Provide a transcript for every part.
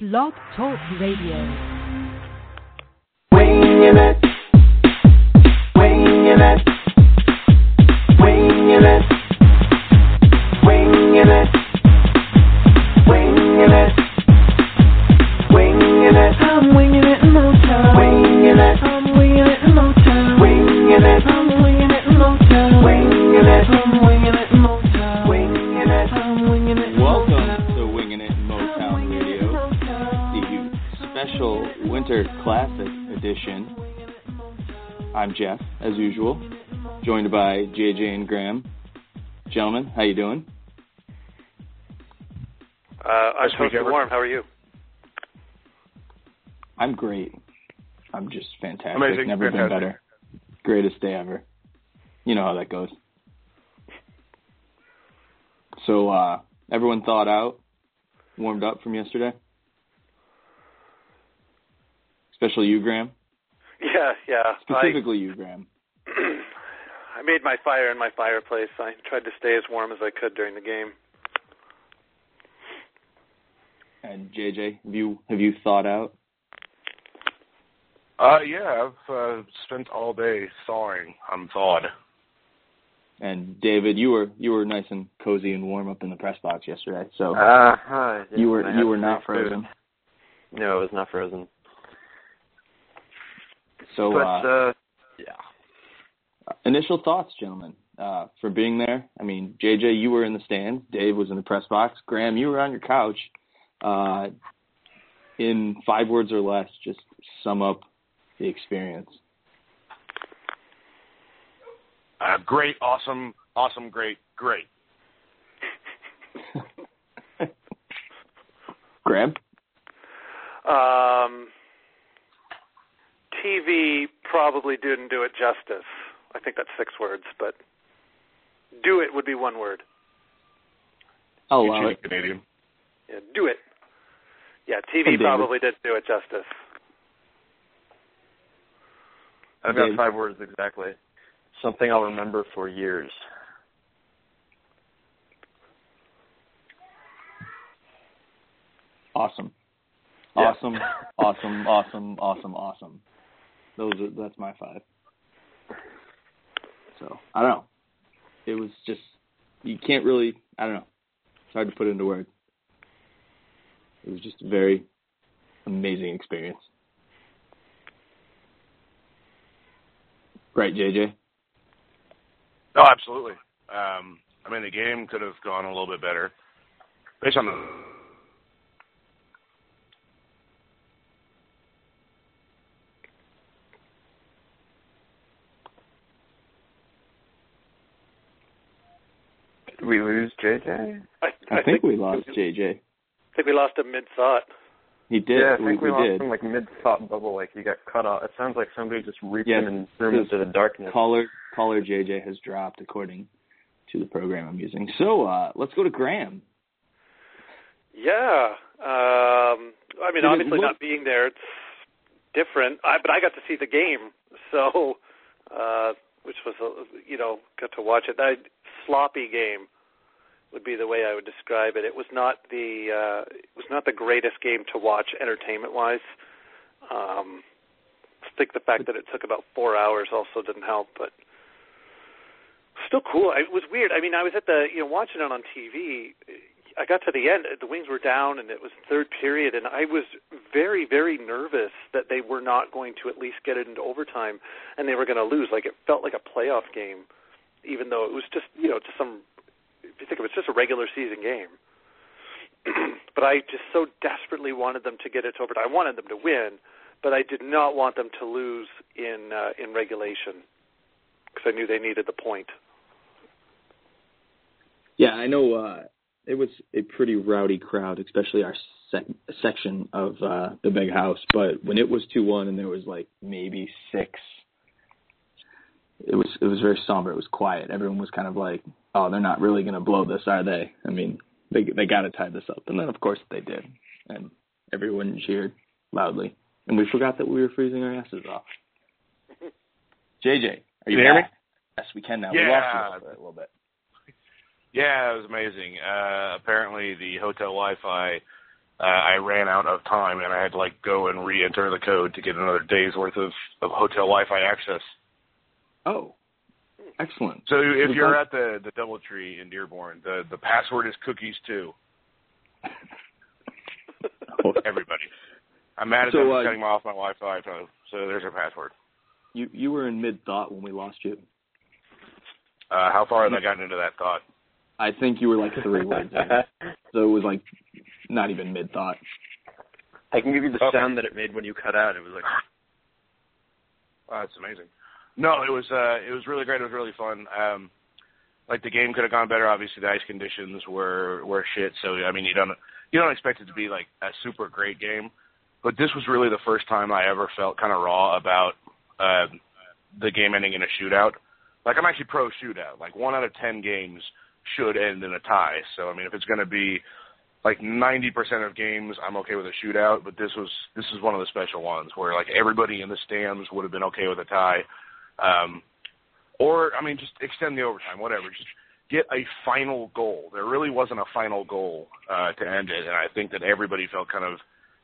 Blog Talk Radio. Winging it. Winging it. Joined by JJ and Graham. Gentlemen, how you doing? Uh, I'm Best supposed week to be ever. warm. How are you? I'm great. I'm just fantastic. Amazing, Never been better. Greatest day ever. You know how that goes. So, uh, everyone thawed out, warmed up from yesterday? Especially you, Graham. Yeah, yeah. Specifically you, Graham. I, I made my fire in my fireplace. I tried to stay as warm as I could during the game. And JJ, have you have you thawed out? Uh, yeah, I've uh, spent all day thawing. I'm thawed. And David, you were you were nice and cozy and warm up in the press box yesterday. So Uh, you were you were some not food. frozen. No, it was not frozen. So but uh, uh, yeah, initial thoughts, gentlemen, uh, for being there. I mean, JJ, you were in the stands. Dave was in the press box. Graham, you were on your couch. Uh, in five words or less, just sum up the experience. Uh, great, awesome, awesome, great, great. Graham, Um, TV probably didn't do it justice. I think that's six words, but do it would be one word. I'll You allow cheesy it. Canadian. Yeah, do it. Yeah, Hey, TV David. probably didn't do it justice. I've got five words exactly. Something I'll remember for years. Awesome. Yeah. Awesome, awesome, awesome, awesome, awesome. Those are that's my five. So I don't know. It was just you can't really I don't know. It's hard to put into words. It was just a very amazing experience. Right, JJ? Oh, absolutely. Um, I mean, the game could have gone a little bit better based on the. We lose JJ? I, I, think, we lost JJ. I think we lost him mid thought. He did. yeah, I think we, lost did. him like mid thought bubble. Like he got cut off. It sounds like somebody just reached Yeah, him and threw him into the darkness. Caller caller JJ has dropped according to the program I'm using. So uh, let's go to Graham. Yeah. Um, I mean, Did obviously look- not being there, it's different. I, but I got to see the game, so uh, which was a, you know got to watch it. I, sloppy game would be the way I would describe it. It was not the uh, it was not the greatest game to watch entertainment wise. Um, I think the fact that it took about four hours also didn't help, but still cool. It was weird. I mean, I was at the you know watching it on TV. I got to the end. The Wings were down, and it was third period, and I was very, very nervous that they were not going to at least get it into overtime, and they were going to lose. Like it felt like a playoff game, even though it was just you know just some. If you think of it, it's just a regular season game. but I just so desperately wanted them to get it to overtime. I wanted them to win, but I did not want them to lose in uh, in regulation because I knew they needed the point. Yeah, I know. Uh, it was a pretty rowdy crowd, especially our sec- section of uh, the big house. But when it was two one and there was like maybe six, it was it was very somber. It was quiet. Everyone was kind of like, "Oh, they're not really going to blow this, are they?" I mean, they they got to tie this up, and then of course they did, and everyone cheered loudly, and we forgot that we were freezing our asses off. JJ, are you Can you back? Yes, we can now. We lost Yeah. you for a little bit. Yeah, it was amazing. Uh, apparently, the hotel Wi-Fi uh, I ran out of time and I had to like go and re-enter the code to get another day's worth of, of hotel Wi-Fi access. Oh, excellent. So if you're at the the DoubleTree in Dearborn, the the password is cookies too. Everybody. I'm mad at So, them for uh, cutting off my Wi-Fi, so, so there's our password. You you were in mid thought when we lost you. Uh, how far have I gotten into that thought? I think you were like three words in, so it was like not even mid thought. I can give you the Okay. sound that it made when you cut out. It was like, Oh, that's amazing. No, it was uh it was really great. It was really fun. Um like the game could have gone better. Obviously the ice conditions were were shit, so I mean you don't you don't expect it to be like a super great game. But this was really the first time I ever felt kind of raw about uh, the game ending in a shootout. Like I'm actually pro shootout. Like one out of ten games should end in a tie. So I mean if it's gonna be like 90% of games I'm okay with a shootout, but this was this is one of the special ones where like everybody in the stands would have been okay with a tie. Um or I mean just extend the overtime, whatever. Just get a final goal. There really wasn't a final goal uh to end it and I think that everybody felt kind of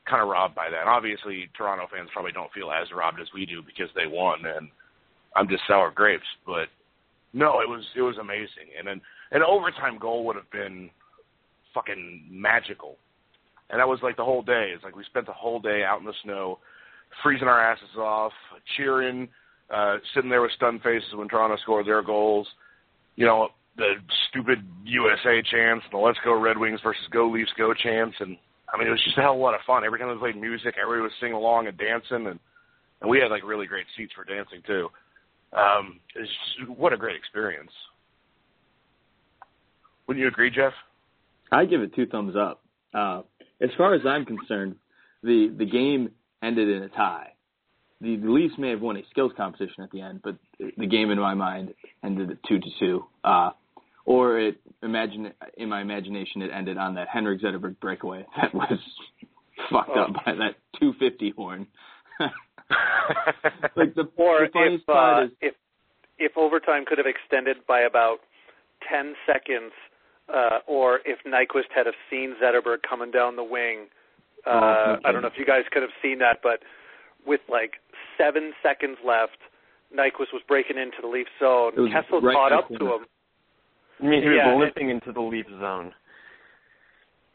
kind of robbed by that. And obviously Toronto fans probably don't feel as robbed as we do because they won and I'm just sour grapes, but no, it was it was amazing. And an an overtime goal would have been fucking magical. And that was like the whole day. It's like we spent the whole day out in the snow, freezing our asses off, cheering, uh, sitting there with stunned faces when Toronto scored their goals. You know, the stupid USA chants, the Let's Go Red Wings versus Go Leafs Go chants, and I mean it was just a hell of a lot of fun. Every time they played music, everybody was singing along and dancing, and and we had like really great seats for dancing too. Um, it's just, what a great experience. Wouldn't you agree, Jeff? I give it two thumbs up. Uh, as far as I'm concerned, the the game ended in a tie. The, the Leafs may have won a skills competition at the end, but the game in my mind ended at two to two. Uh, or it imagine in my imagination it ended on that Henrik Zetterberg breakaway that was fucked up by that 250 horn. like the, Or the funniest if uh, is if if overtime could have extended by about ten seconds, uh, or if Nyquist had have seen Zetterberg coming down the wing. Uh, Oh, I don't know if you guys could have seen that, but with like seven seconds left, Nyquist was breaking into the Leaf zone. Kessel right caught in the up to him. I mean, he was Yeah, limping into the Leaf zone.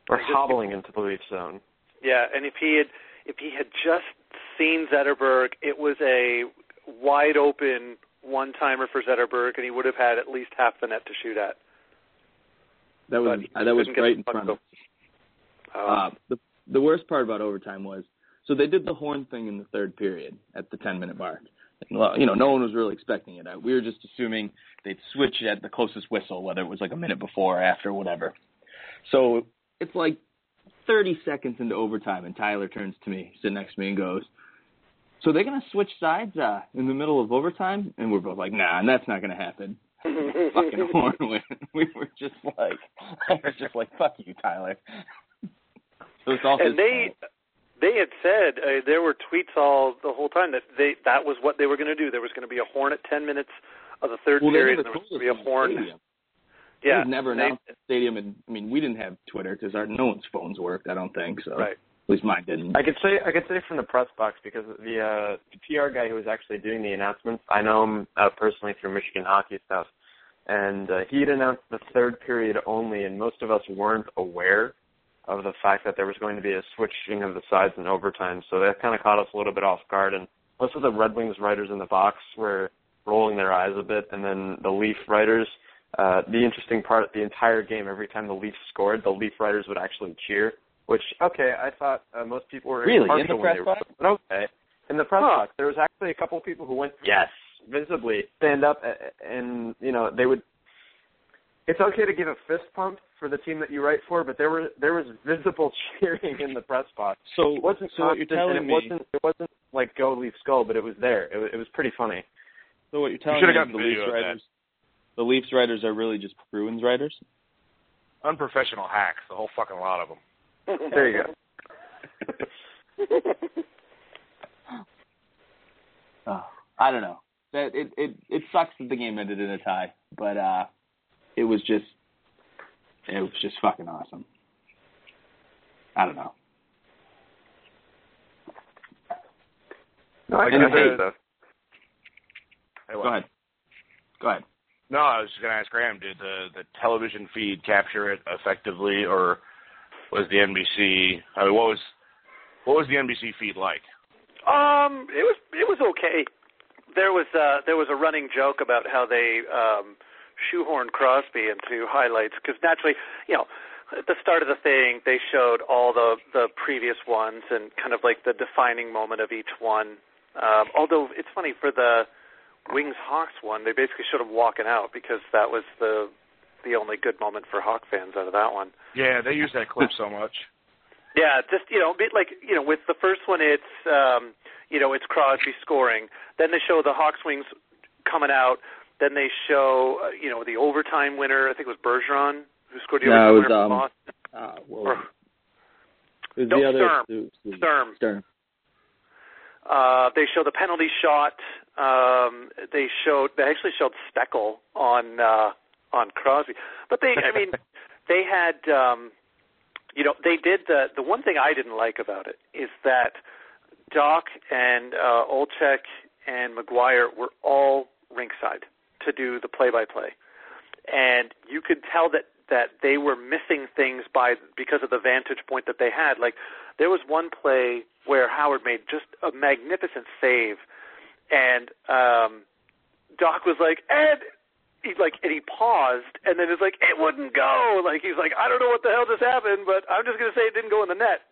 Or Just- hobbling into the Leaf zone. Yeah, and if he had if he had just seen Zetterberg, it was a wide open one timer for Zetterberg, and he would have had at least half the net to shoot at. That was he that was right in front of. Uh, Um, the the worst part about overtime was so they did the horn thing in the third period at the 10 minute mark. You know, no one was really expecting it. Uh, We were just assuming they'd switch at the closest whistle, whether it was like a minute before or after, whatever. So it's like 30 seconds into overtime, and Tyler turns to me, sitting next to me, and goes, "So they're gonna switch sides uh, in the middle of overtime?" And we're both like, "Nah, and that's not gonna happen." Fucking horn went. We were just like, I was just like, "Fuck you, Tyler." So it's all his and they fault. they had said uh, there were tweets all the whole time that they that was what they were going to do. There was going to be a horn at 10 minutes of the third well, period. and there was going to be a horn. stadium. Yeah, never and they- announced at the stadium, and I mean, we didn't have Twitter because our no one's phones worked. I don't think so. Right. At least mine didn't. I could say I could say from the press box because the uh, the PR guy who was actually doing the announcements, I know him uh, personally through Michigan hockey stuff, and uh, he had announced the third period only, and most of us weren't aware of the fact that there was going to be a switching of the sides in overtime. So that kind of caught us a little bit off guard, and most of the Red Wings writers in the box were rolling their eyes a bit, and then the Leaf writers. Uh, the interesting part, the entire game, every time the Leafs scored, the Leaf writers would actually cheer. Which okay, I thought uh, most people were Really? In the when press they box? But okay, in the press Huh. box, there was actually a couple of people who went yes visibly, stand up, and you know they would. It's okay to give a fist pump for the team that you write for, but there were there was visible cheering in the press box. So, It wasn't so what you're telling it me, wasn't it wasn't like go Leaf skull, but it was there. It was, it was pretty funny. so what you're telling should've me is gotten the Leafs of that. writers, the Leafs writers are really just Bruins writers. Unprofessional hacks, the whole fucking lot of them. There you go. oh, I don't know. That it, it it sucks that the game ended in a tie, but uh, it was just it was just fucking awesome. I don't know. No, I can stuff. Hey, Go ahead. Go ahead. No, I was just gonna ask Graham. Did the the television feed capture it effectively, or was the NBC? I mean, what was what was the NBC feed like? Um, it was it was okay. There was uh, there was a running joke about how they um, shoehorned Crosby into highlights because naturally, you know, at the start of the thing they showed all the the previous ones and kind of like the defining moment of each one. Um, although it's funny for the Wings Hawks one, they basically showed him walking out because that was the the only good moment for Hawk fans out of that one. Yeah, they use that clip so much. Yeah, just you know, bit like you know, with the first one, it's um, you know, it's Crosby scoring. Then they show the Hawks wings coming out. Then they show uh, you know the overtime winner. I think it was Bergeron who scored the No, overtime it was, winner for um, Boston. Uh, well, Or, it was no, the other Sturm. it was- Sturm. Sturm. Uh, they show the penalty shot. Um, they showed they actually showed Steckel on uh, on Crosby, but they I mean they had um, you know they did the the one thing I didn't like about it is that Doc and uh, Olczyk and McGuire were all rinkside to do the play-by-play, and you could tell that that they were missing things by because of the vantage point that they had. Like there was one play where Howard made just a magnificent save, and um, Doc was like, Ed. He like and he paused and then it's like it wouldn't go like he's like I don't know what the hell just happened but I'm just gonna say it didn't go in the net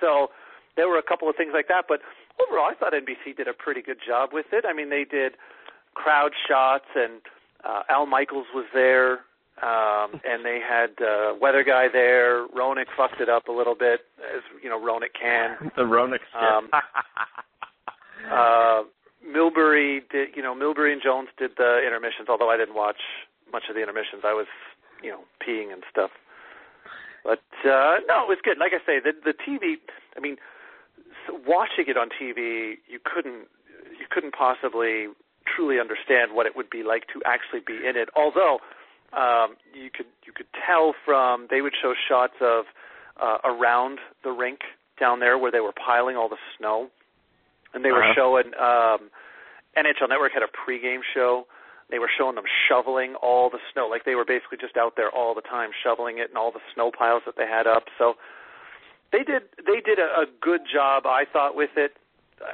so there were a couple of things like that but overall I thought NBC did a pretty good job with it I mean they did crowd shots and uh, Al Michaels was there um, and they had uh, weather guy there. Roenick fucked it up a little bit, as you know, Roenick can. The Roenick Um, Uh, Milbury did, you know, Milbury and Jones did the intermissions. Although I didn't watch much of the intermissions, I was, you know, peeing and stuff. But uh, no, it was good. Like I say, the the TV. I mean, watching it on TV, you couldn't you couldn't possibly truly understand what it would be like to actually be in it. Although um, you could you could tell from they would show shots of uh, around the rink down there where they were piling all the snow, and they were Uh-huh. showing um, NHL Network had a pregame show. They were showing them shoveling all the snow, like they were basically just out there all the time shoveling it and all the snow piles that they had up. So they did they did a, a good job, I thought, with it.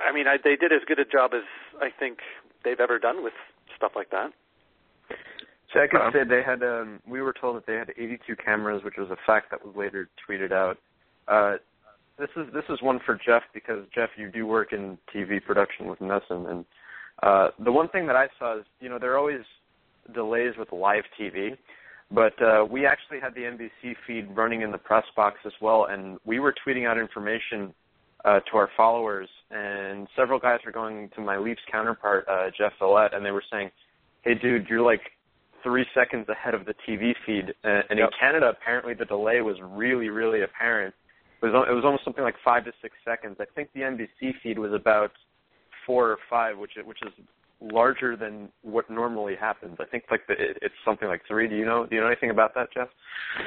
I mean, I, they did as good a job as I think they've ever done with stuff like that. So I could Uh-huh. say they had. Um, we were told that they had 82 cameras, which was a fact that was later tweeted out. Uh, this is this is one for Jeff because Jeff, you do work in TV production with NESN, and uh, the one thing that I saw is, you know, there are always delays with live TV, but uh, we actually had the NBC feed running in the press box as well, and we were tweeting out information uh, to our followers, and several guys were going to my Leafs counterpart, uh, Jeff Villette, and they were saying, "Hey, dude, you're like three seconds ahead of the TV feed." Uh, and Yep. in Canada, apparently the delay was really, really apparent. It was it was almost something like five to six seconds. I think the NBC feed was about four or five, which which is larger than what normally happens. I think like the, it, it's something like three. Do you know Do you know anything about that, Jeff?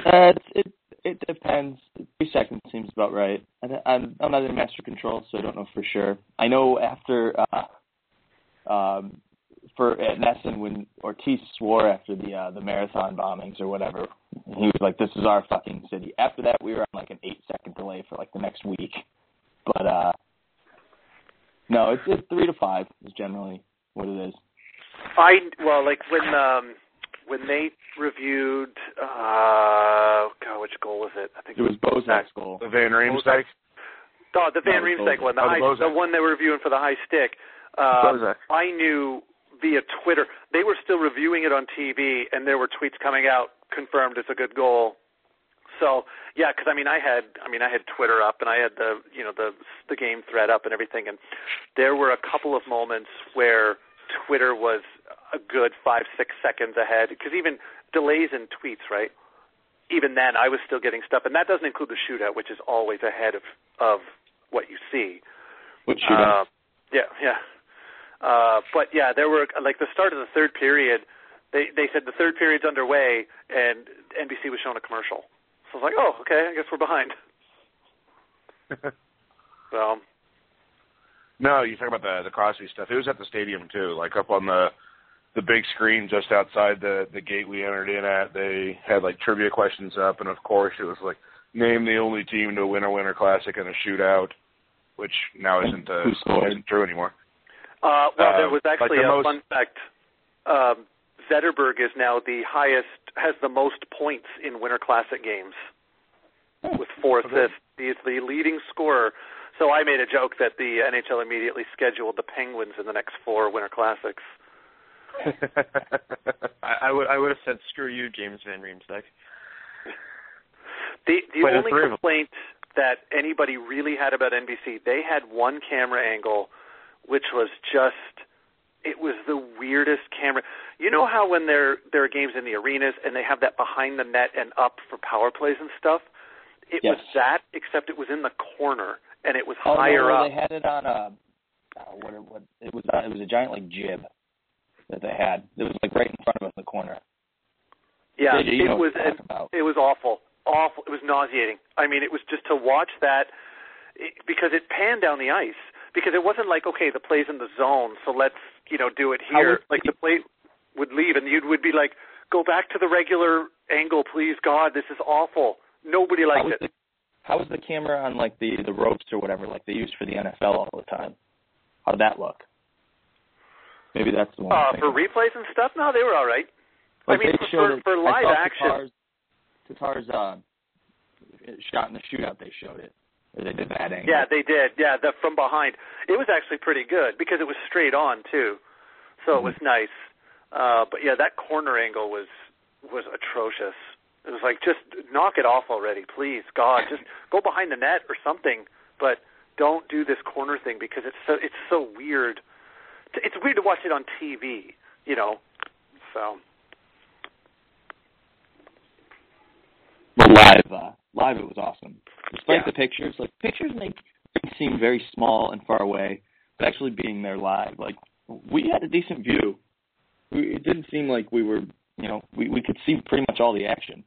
Uh, it, it it depends. Three seconds seems about right. I, I'm I'm not in master control, so I don't know for sure. I know after uh, um, for at NESN when Ortiz swore after the uh, the marathon bombings or whatever, he was like, "This is our fucking city." After that, we were on like an eight second delay for like the next week. But uh, no, it's it's three to five is generally what it is. I well, like when um when they reviewed uh God, which goal was it? I think It was Bozak's goal. The Van Riemsdyk. Oh, the Van No, Riemsdyk one, the, Oh, the high, Bozak. the one they were reviewing for the high stick. Uh, Bozak. I knew via Twitter they were still reviewing it on TV, and there were tweets coming out confirmed it's a good goal. So yeah, because I mean I had I mean I had Twitter up and I had the you know the the game thread up and everything, and there were a couple of moments where Twitter was a good five six seconds ahead because even delays in tweets, right? Even then, I was still getting stuff, and that doesn't include the shootout, which is always ahead of of what you see. What shootout? Uh, yeah, yeah. Uh, but yeah, there were like the start of the third period. They they said the third period's underway, and NBC was showing a commercial. So I was like, oh, okay, I guess we're behind. So No, you talk about the the Crosby stuff. It was at the stadium too, like up on the the big screen just outside the the gate we entered in at. They had like trivia questions up, and of course it was like name the only team to win a Winter Classic in a shootout, which now isn't uh, isn't true anymore. Uh, well, there Uh, was like actually the a most- fun fact. Um, Zetterberg is now the highest, has the most points in Winter Classic games with four Okay. assists. He's the leading scorer. So I made a joke that the NHL immediately scheduled the Penguins in the next four Winter Classics. I, I would I would have said screw you, James Van Riemsdyk. The the But the only three of 'em. complaint that anybody really had about NBC, they had one camera angle, which was just it was the weirdest camera. You know how when there there are games in the arenas and they have that behind the net and up for power plays and stuff? It was that, except it was in the corner and it was Oh, higher no, up. They had it on a oh, what, what it was. Uh, it was a giant like jib that they had. It was like right in front of us in the corner. Yeah, Yeah, it was about. it was awful, awful. It was nauseating. I mean, it was just to watch that it, because it panned down the ice. Because it wasn't like okay, the play's in the zone, so let's you know do it here. Like the play would leave, and you would be like, go back to the regular angle, please, God, this is awful. Nobody liked it. the how was the camera on like the the ropes or whatever like they use for the NFL all the time? How did that look? Maybe that's the one. Uh, for replays and stuff, no, they were all right. I mean, for- for- for live action- Tatar's, Tatar's uh, shot in the shootout. They showed it. They did that angle. Yeah, they did. Yeah, the from behind. It was actually pretty good because it was straight on too, so it was nice. Uh, but yeah, that corner angle was was atrocious. It was like just knock it off already, please, God, just go behind the net or something. But don't do this corner thing because it's so it's so weird. It's weird to watch it on TV, you know. So But live, uh, live it was awesome. Despite Yeah. the pictures, like pictures make things seem very small and far away, but actually being there live, like we had a decent view. We, it didn't seem like we were, you know, we we could see pretty much all the action.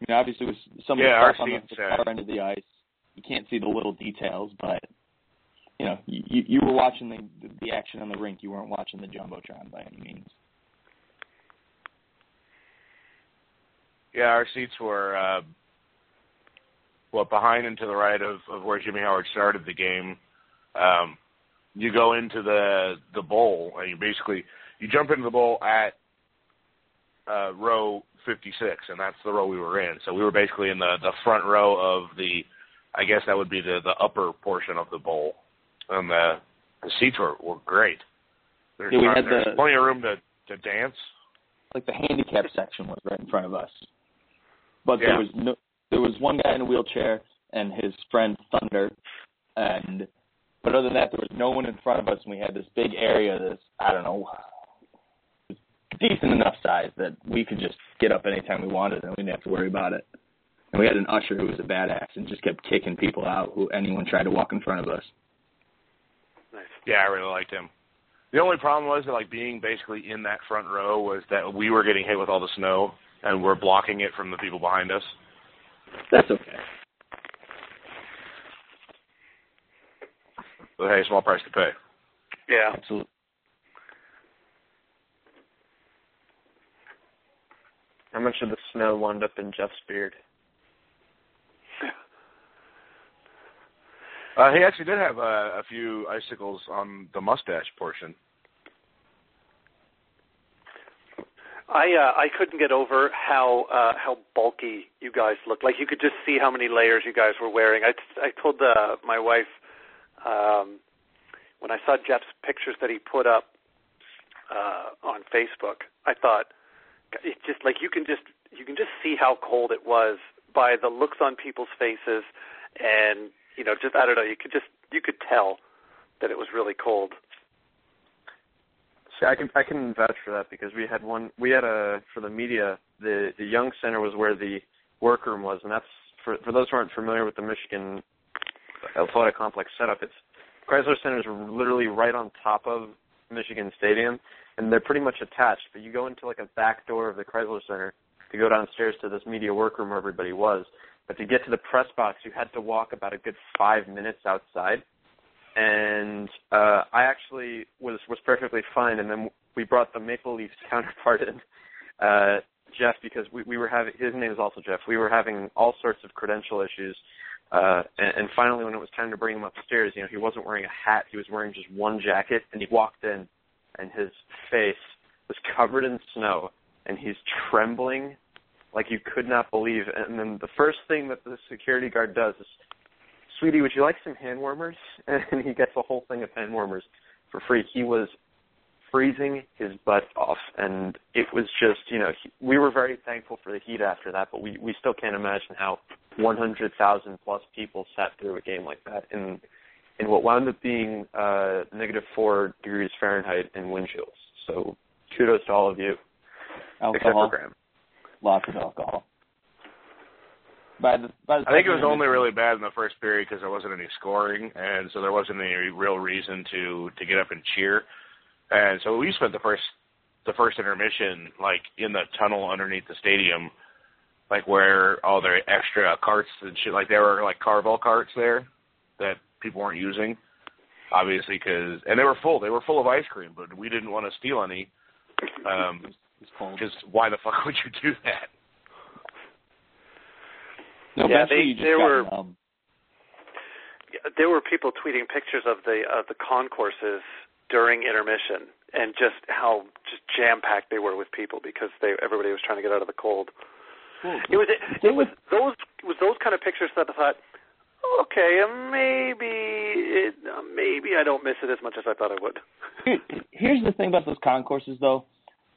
I mean, obviously, with some of the stuff on the, the far end of the ice, you can't see the little details, but you know, you you were watching the the action on the rink. You weren't watching the jumbotron by any means. Yeah, our seats were uh, well behind and to the right of, of where Jimmy Howard started the game. Um, you go into the the bowl and you basically you jump into the bowl at uh, row 56, and that's the row we were in. So we were basically in the the front row of the, I guess that would be the the upper portion of the bowl, and the the seats were were great. There's, Yeah, we not- had there's the- plenty of room to to dance. like the handicap section was right in front of us. But Yeah. there was no there was one guy in a wheelchair and his friend Thunder and but other than that there was no one in front of us and we had this big area that's I don't know decent enough size that we could just get up anytime we wanted and we didn't have to worry about it. And we had an usher who was a badass and just kept kicking people out who anyone tried to walk in front of us. nice. Yeah, I really liked him. The only problem was that like being basically in that front row was that we were getting hit with all the snow and we're blocking it from the people behind us. That's okay. But hey, small price to pay. Yeah. Absolutely. How much of the snow wound up in Jeff's beard? Uh, he actually did have uh, a few icicles on the mustache portion. I uh, I couldn't get over how uh, how bulky you guys looked. Like you could just see how many layers you guys were wearing. I I told uh, my wife um, when I saw Jeff's pictures that he put up uh, on Facebook. I thought it just like you can just you can just see how cold it was by the looks on people's faces, and you know just I don't know you could just you could tell that it was really cold. I can I can vouch for that because we had one. We had a for the media. The the Young Center was where the workroom was, and that's for for those who aren't familiar with the Michigan Athletic Complex setup. It's Crisler Center is literally right on top of Michigan Stadium, and they're pretty much attached. But you go into like a back door of the Crisler Center to go downstairs to this media workroom where everybody was. But to get to the press box, you had to walk about a good five minutes outside. And uh, I actually was was perfectly fine. And then we brought the Maple Leafs counterpart in, uh, Jeff, because we we were having his name is also Jeff. We were having all sorts of credential issues. Uh, and, and finally, when it was time to bring him upstairs, you know, he wasn't wearing a hat. He was wearing just one jacket, and he walked in, and his face was covered in snow, and he's trembling like you could not believe. And then the first thing that the security guard does is, "Sweetie, would you like some hand warmers?" And he gets a whole thing of hand warmers for free. He was freezing his butt off, and it was just, you know, he, we were very thankful for the heat after that. But we we still can't imagine how 100,000 plus people sat through a game like that in in what wound up being uh, negative four degrees Fahrenheit and wind chills. So kudos to all of you, except for Graham. lots of alcohol. By the, by the I think it was only really bad in the first period because there wasn't any scoring, and so there wasn't any real reason to to get up and cheer. And so we spent the first the first intermission like in the tunnel underneath the stadium, like where all the extra carts and shit, like there were like Carvel carts there that people weren't using, obviously because and they were full. They were full of ice cream, but we didn't want to steal any. Um, because why the fuck would you do that? No, Yeah, they- they got were- numb. there were people tweeting pictures of the of the concourses during intermission and just how just jam packed they were with people because they everybody was trying to get out of the cold. It was it was those it was those kind of pictures that I thought, okay, uh, maybe it, uh, maybe I don't miss it as much as I thought I would. Here- Here's the thing about those concourses, though.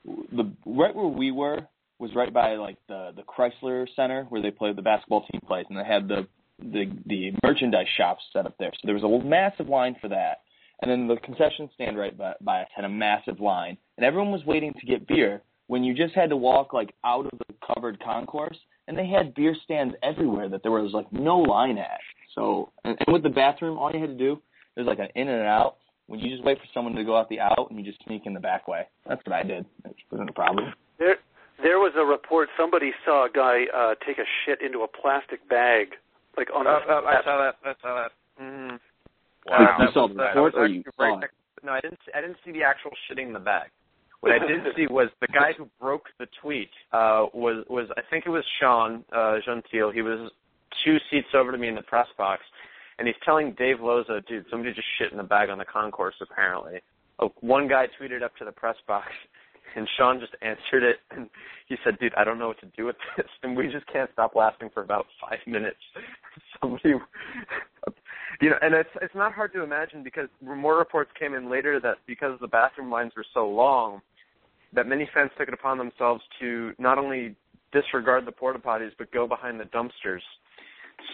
The right where we were was right by like the the Crisler Center where they played the basketball team plays, and they had the the the merchandise shops set up there. So there was a massive line for that, and then the concession stand right by, by us had a massive line, and everyone was waiting to get beer when you just had to walk like out of the covered concourse, and they had beer stands everywhere that there was like no line at. So and, and with the bathroom, all you had to do there's like an in and an out. When you just wait for someone to go out the out and you just sneak in the back way. That's what I did. It wasn't a problem. There there was a report somebody saw a guy uh take a shit into a plastic bag like on Oh, the oh, I saw that. I saw that. Mm. Wow. Uh, You saw the report or you saw it? No, I didn't. See, I didn't see the actual shitting in the bag. What I did see was the guy who broke the tweet uh, was was I think it was Sean uh, Gentile. He was two seats over to me in the press box, and he's telling Dave Loza, "Dude, somebody just shit in the bag on the concourse." Apparently, oh, one guy tweeted up to the press box, and Sean just answered it, and he said, "Dude, I don't know what to do with this," and we just can't stop laughing for about five minutes. Somebody, you know, and it's it's not hard to imagine because more reports came in later that because the bathroom lines were so long, that many fans took it upon themselves to not only disregard the porta potties but go behind the dumpsters.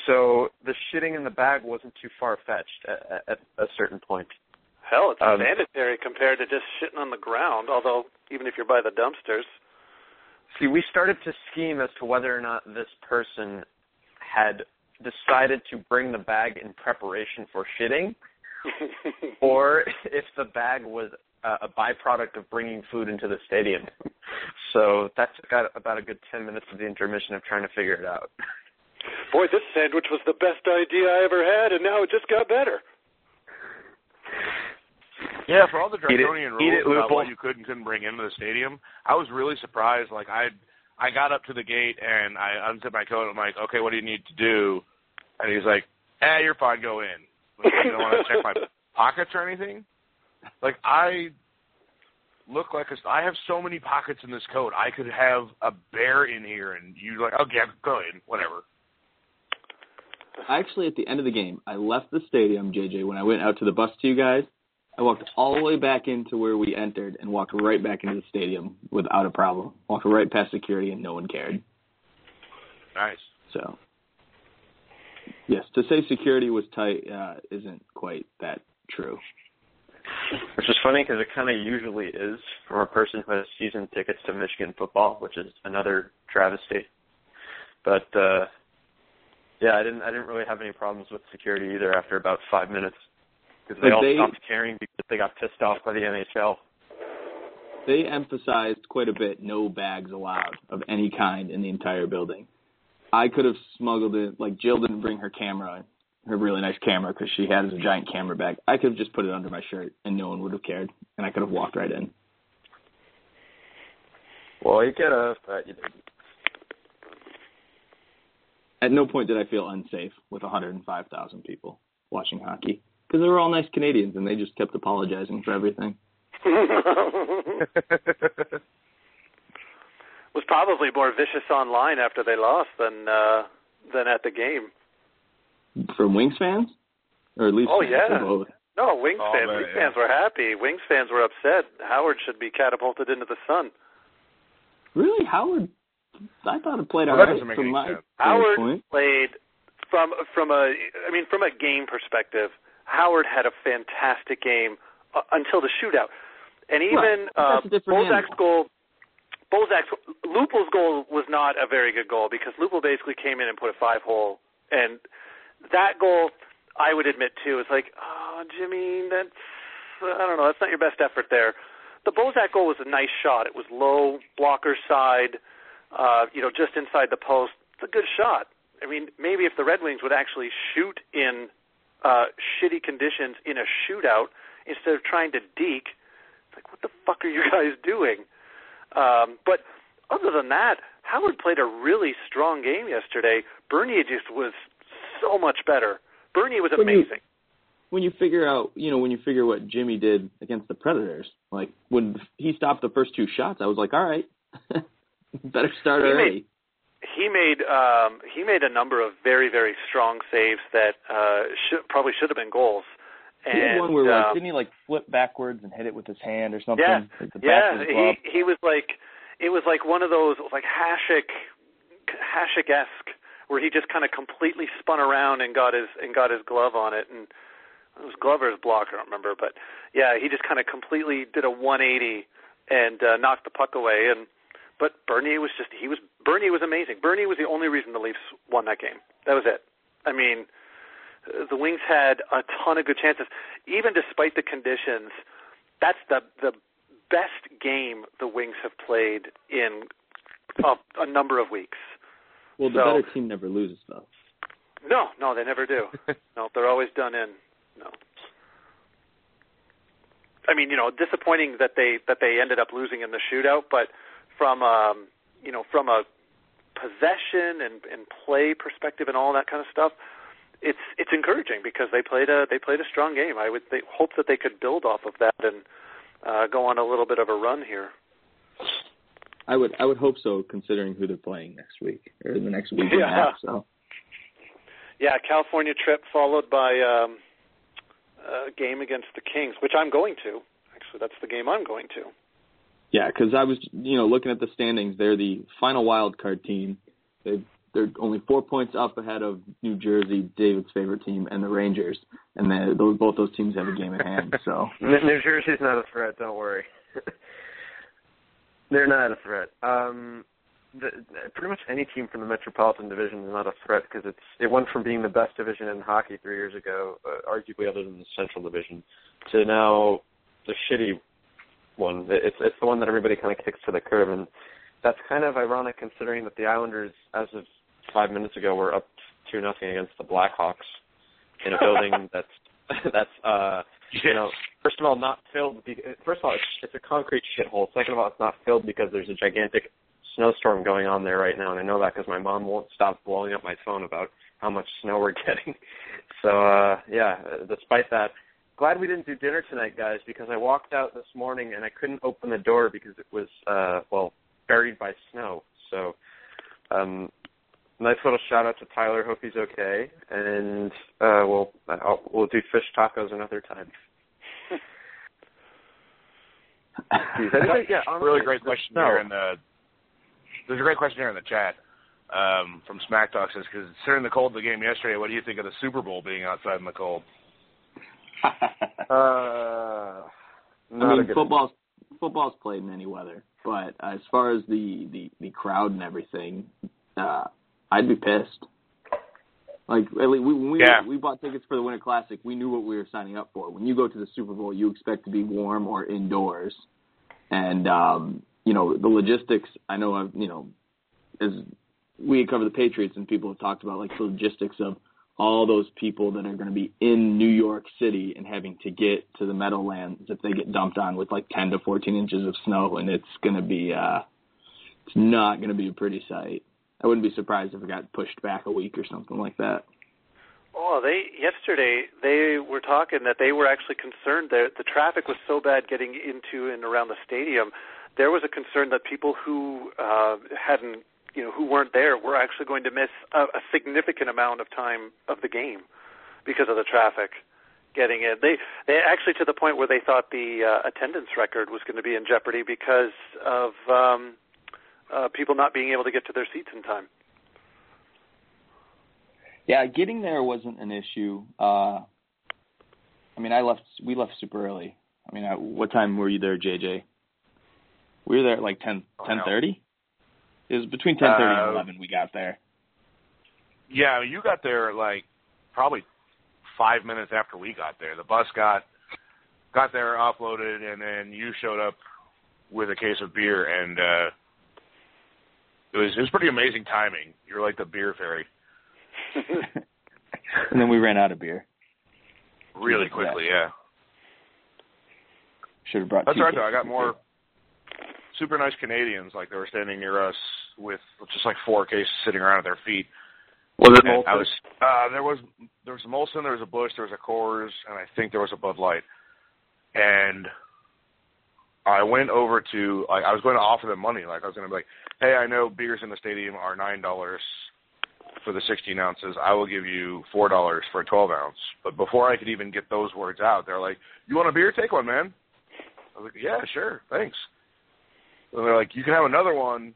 So the shitting in the bag wasn't too far fetched at, at a certain point. Hell, it's Um, sanitary compared to just shitting on the ground. Although even if you're by the dumpsters, See, we started to scheme as to whether or not this person had decided to bring the bag in preparation for shitting, or if the bag was uh, a byproduct of bringing food into the stadium. So that took out about a good 10 minutes of the intermission of trying to figure it out. boy, this sandwich was the best idea I ever had, and now it just got better. Yeah, for all the Eat it- draconian eat rules it, about what you could and couldn't bring into the stadium, I was really surprised. Like I, I got up to the gate and I unzipped my coat. I'm like, okay, what do you need to do? And he's like, eh, you're fine. Go in. Like, you don't want to check my pockets or anything. Like I look like a, I have so many pockets in this coat. I could have a bear in here, and you like, okay, go in, whatever. I actually, at the end of the game, I left the stadium, JJ, when I went out to the bus to you guys. I walked all the way back into where we entered and walked right back into the stadium without a problem. Walked right past security and no one cared. Nice. So, yes, to say security was tight uh, isn't quite that true. Which is funny because it kind of usually is from a person who has season tickets to Michigan football, which is another travesty. But uh yeah, I didn't I didn't really have any problems with security either after about five minutes because they But all they- stopped caring because they got pissed off by the NHL. They emphasized quite a bit no bags allowed of any kind in the entire building. I could have smuggled it, like Jill didn't bring her camera, her really nice camera because she has a giant camera bag. I could have just put it under my shirt and no one would have cared, and I could have walked right in. Well, you could have, but you didn't. At no point did I feel unsafe with 105,000 people watching hockey because they were all nice Canadians and they just kept apologizing for everything. was probably more vicious online after they lost than uh than at the game. From Wings fans, or Leafs Oh, yeah. No, Wings Oh, fans. man, Wings yeah. fans were happy. Wings fans were upset. Howard should be catapulted into the sun. Really, Howard? I thought it played Well, all that make from any my. Howard point. played from from a I mean from a game perspective. Howard had a fantastic game uh, until the shootout, and even but uh, that's a different Bozak's goal. Bozak's Lupul's goal was not a very good goal because Lupul basically came in and put a five hole, and that goal I would admit too is like, oh Jimmy, that's I don't know, that's not your best effort there. The Bozak goal was a nice shot. It was low blocker side, uh, you know, just inside the post. It's a good shot. I mean, maybe if the Red Wings would actually shoot in uh, shitty conditions in a shootout instead of trying to deke, it's like, what the fuck are you guys doing? Um, but other than that, Howard played a really strong game yesterday. Bernier just was so much better. Bernier was When you- amazing. When you figure out, you know, when you figure what Jimmy did against the Predators, like when he stopped the first two shots, I was like, all right, better start He early. made- he made um, he made a number of very very strong saves that uh, should, probably should have been goals. And he had one where like um, didn't he like flip backwards and hit it with his hand or something? Yeah, like yeah, he he was like it was like one of those like Hasek Hasek esque where he just kind of completely spun around and got his and got his glove on it. And it was Glover's block I don't remember but yeah he just kind of completely did a 180 and uh, knocked the puck away. And but Bernier was just he was Bernier was amazing Bernier was the only reason the Leafs won that game that was it I mean uh, the Wings had a ton of good chances even despite the conditions that's the the best game the Wings have played in a, a number of weeks. Well, the so- better team never loses though. No, no, they never do. no, they're always done in. No. I mean, you know, disappointing that they that they ended up losing in the shootout, but from um, you know, from a possession and and play perspective and all that kind of stuff, it's it's encouraging because they played a they played a strong game. I would they hope that they could build off of that and uh, go on a little bit of a run here. I would I would hope so, considering who they're playing next week or the next week and a Yeah. half. So Yeah, California trip followed by um, a game against the Kings, which I'm going to. Actually, that's the game I'm going to. Yeah, because I was you know looking at the standings, they're the final wild card team. They they're only four points up ahead of New Jersey, David's favorite team, and the Rangers, and they, those both those teams have a game in hand. So New Jersey's not a threat. Don't worry. They're not a threat. Um, the, pretty much any team from the Metropolitan Division is not a threat because it's it went from being the best division in hockey three years ago, uh, arguably other than the Central Division, to now the shitty one. It's it's the one that everybody kind of kicks to the curb, and that's kind of ironic considering that the Islanders, as of five minutes ago, were up two nothing against the Blackhawks in a building that's that's uh you know, first of all, not filled. Be- first of all, it's, it's a concrete shithole. Second of all, it's not filled because there's a gigantic snowstorm going on there right now, and I know that because my mom won't stop blowing up my phone about how much snow we're getting. So, uh yeah, despite that, glad we didn't do dinner tonight, guys, because I walked out this morning and I couldn't open the door because it was, uh well, buried by snow. So, um nice little shout out to Tyler. Hope he's okay, and uh, we'll I'll, we'll do fish tacos another time. yeah, honestly, really great question no. here in the. There's a great question here in the chat um, from Smack Talk says, considering the cold of the game yesterday, what do you think of the Super Bowl being outside in the cold? Uh, I mean, good football's football's played in any weather, but as far as the the the crowd and everything, uh, I'd be pissed. Like at least we, when we Yeah. we bought tickets for the Winter Classic, we knew what we were signing up for. When you go to the Super Bowl, you expect to be warm or indoors, and um, you know the logistics. I know I've you know as we cover the Patriots and people have talked about like the logistics of all those people that are going to be in New York City and having to get to the Meadowlands if they get dumped on with like 10 to 14 inches of snow, and it's going to be uh, it's not going to be a pretty sight. I wouldn't be surprised if it got pushed back a week or something like that. Oh, they yesterday they were talking that they were actually concerned that the traffic was so bad getting into and around the stadium. There was a concern that people who uh, hadn't, you know, who weren't there were actually going to miss a, a significant amount of time of the game because of the traffic getting in. They they actually to the point where they thought the uh, attendance record was going to be in jeopardy because of um, uh, people not being able to get to their seats in time. Yeah, getting there wasn't an issue. Uh, I mean, I left. We left super early. I mean, I, what time were you there, JJ? We were there at like ten Oh, ten no. thirty. It was between ten thirty Uh, and eleven. We got there. Yeah, you got there like probably five minutes after we got there. The bus got got there, offloaded, and then you showed up with a case of beer, and uh, it was it was pretty amazing timing. You're like the beer fairy, and then we ran out of beer. really quickly. Yeah, Should have brought. that's right. Though I got more super nice Canadians. Like they were standing near us with just like four cases sitting around at their feet. Was it I Molson? was uh there was there was a Molson, there was a Busch, there was a Coors, and I think there was a Bud Light. And I went over to like I was going to offer them money. Like I was going to be like, "Hey, I know beers in the stadium are nine dollars for the sixteen ounces. I will give you four dollars for a twelve ounce." But before I could even get those words out, they're like, "You want a beer? Take one, man." I was like, "Yeah, sure, thanks." And they're like, "You can have another one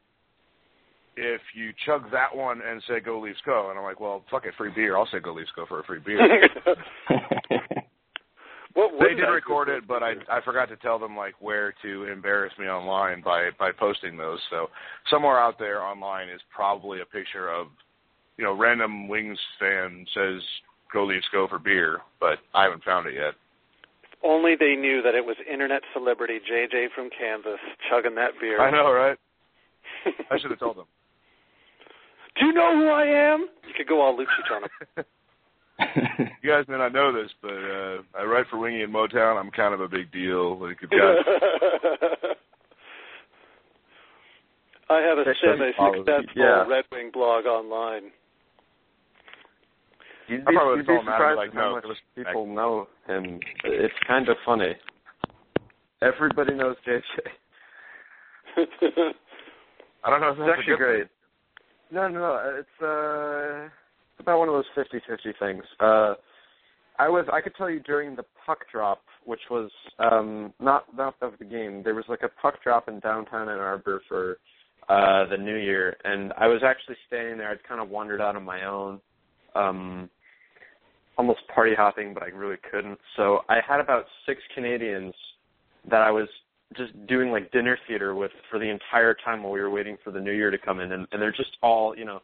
if you chug that one and say go Leafs go. And I'm like, well, fuck it, free beer. I'll say go Leafs go for a free beer. what they did record it, but I I forgot to tell them like where to embarrass me online by by posting those. So somewhere out there online is probably a picture of you know random Wings fan says go Leafs go for beer, but I haven't found it yet. Only they knew that it was internet celebrity JJ from Kansas chugging that beer. I know, right? I should have told them. Do you know who I am? You could go all Lucic on him. You guys may not know this, but uh I write for Winging It in Motown. I'm kind of a big deal. Like, I've got I have a Six doesn't follow- semi-successful yeah. Red Wing blog online. You'd be, probably you'd be would've told him, I'd be surprised like, how no, much it was- people know him. It's kind of funny. Everybody knows JJ. I don't know if It's that's a actually good great. No, no, no. It's uh, it's about one of those fifty-fifty things. Uh, I was, I could tell you during the puck drop, which was um, not not of the game. There was like a puck drop in downtown Ann Arbor for uh, the New Year, and I was actually staying there. I'd kind of wandered out on my own, um, almost party hopping, but I really couldn't. So I had about six Canadians that I was just doing like dinner theater with for the entire time while we were waiting for the new year to come in and, and they're just all you know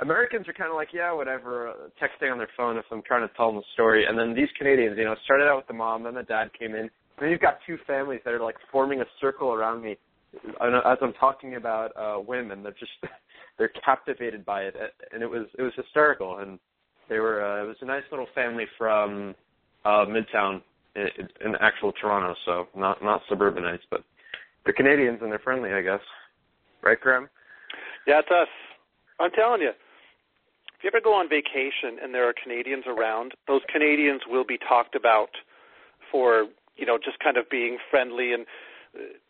americans are kind of like yeah whatever uh, texting on their phone if i'm trying to tell them a story and then these canadians you know started out with the mom then the dad came in and then you've got two families that are like forming a circle around me as i'm talking about uh women they're just they're captivated by it and it was it was hysterical and they were uh, it was a nice little family from uh midtown in, actual Toronto, so not not suburbanites, but they're Canadians and they're friendly, I guess. Right, Graham? Yeah, it's us. I'm telling you. If you ever go on vacation and there are Canadians around, those Canadians will be talked about for, you know, just kind of being friendly and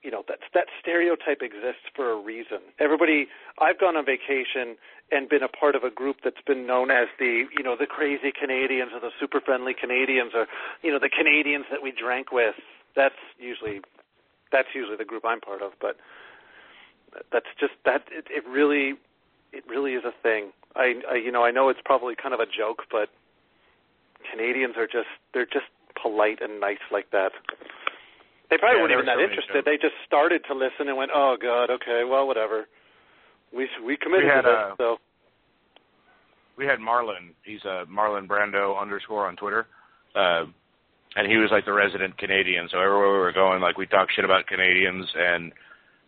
you know, that that stereotype exists for a reason. Everybody I've gone on vacation and been a part of a group that's been known as the, you know, the crazy Canadians or the super friendly Canadians or, you know, the Canadians that we drank with. That's usually that's usually the group I'm part of, but that's just that it, it really it really is a thing. I, I you know I know it's probably kind of a joke, but Canadians are just they're just polite and nice like that. They probably Yeah, weren't even that so interested. jokes. They just started to listen and went, "Oh God, okay, well, whatever." We we committed We had, to this, uh, so we had Marlon. He's a Marlon Brando underscore on Twitter, uh, and he was like the resident Canadian. So everywhere we were going, like we talk shit about Canadians and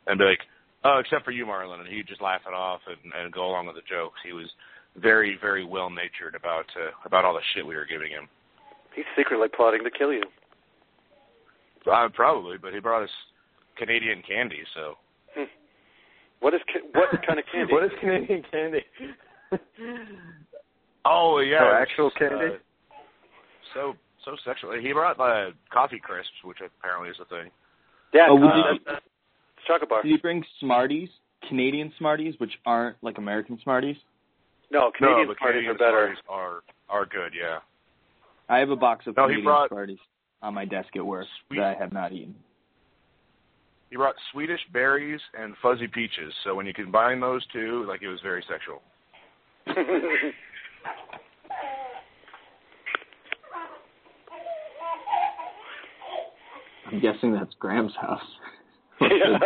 and be like, oh, except for you, Marlon, and he'd just laugh it off and, and go along with the jokes. He was very very well natured about uh, about all the shit we were giving him. He's secretly plotting to kill you. Uh, probably, but he brought us Canadian candy, so What is ca- what kind of candy? What is Canadian candy? Oh yeah, Oh, it's, actual candy? uh, so so sexual. He brought uh, coffee crisps, which apparently is a thing. yeah, Oh, would uh, you- that's- that's chocolate bar. Did you bring Smarties, Canadian Smarties, which aren't like American Smarties? No, Canadian no, but parties Canadian are better. Smarties are are good. Yeah. I have a box of No, he brought- Smarties on my desk at work Sweet. that I have not eaten. He brought Swedish berries and fuzzy peaches. So when you combine those two, like it was very sexual. I'm guessing that's Graham's house. yeah.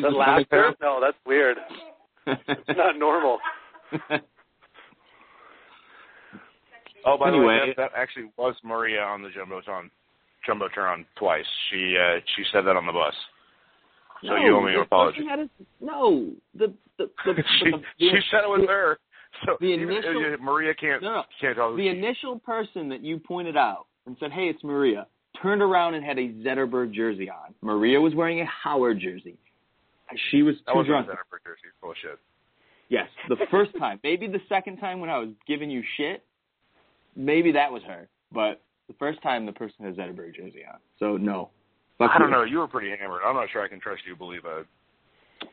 The laughter? No, that's weird. It's not normal. Oh, by the way, that, that actually was Maria on the jumbotron, jumbotron twice. She uh, she said that on the bus. So no, you owe me an apology. a- no, the the the, she the, she said it was her. So the initial- Maria can't No, can't tell the initial person that you pointed out and said, "Hey, it's Maria," turned around and had a Zetterberg jersey on. Maria was wearing a Howard jersey. She was that too wasn't drunk. a Zetterberg jersey. Bullshit. Yes, the first time. Maybe the second time when I was giving you shit, maybe that was her. But the first time, the person has Zetterberg jersey on. So no. Fuck I don't you. know. You were pretty hammered. I'm not sure I can trust you to believe a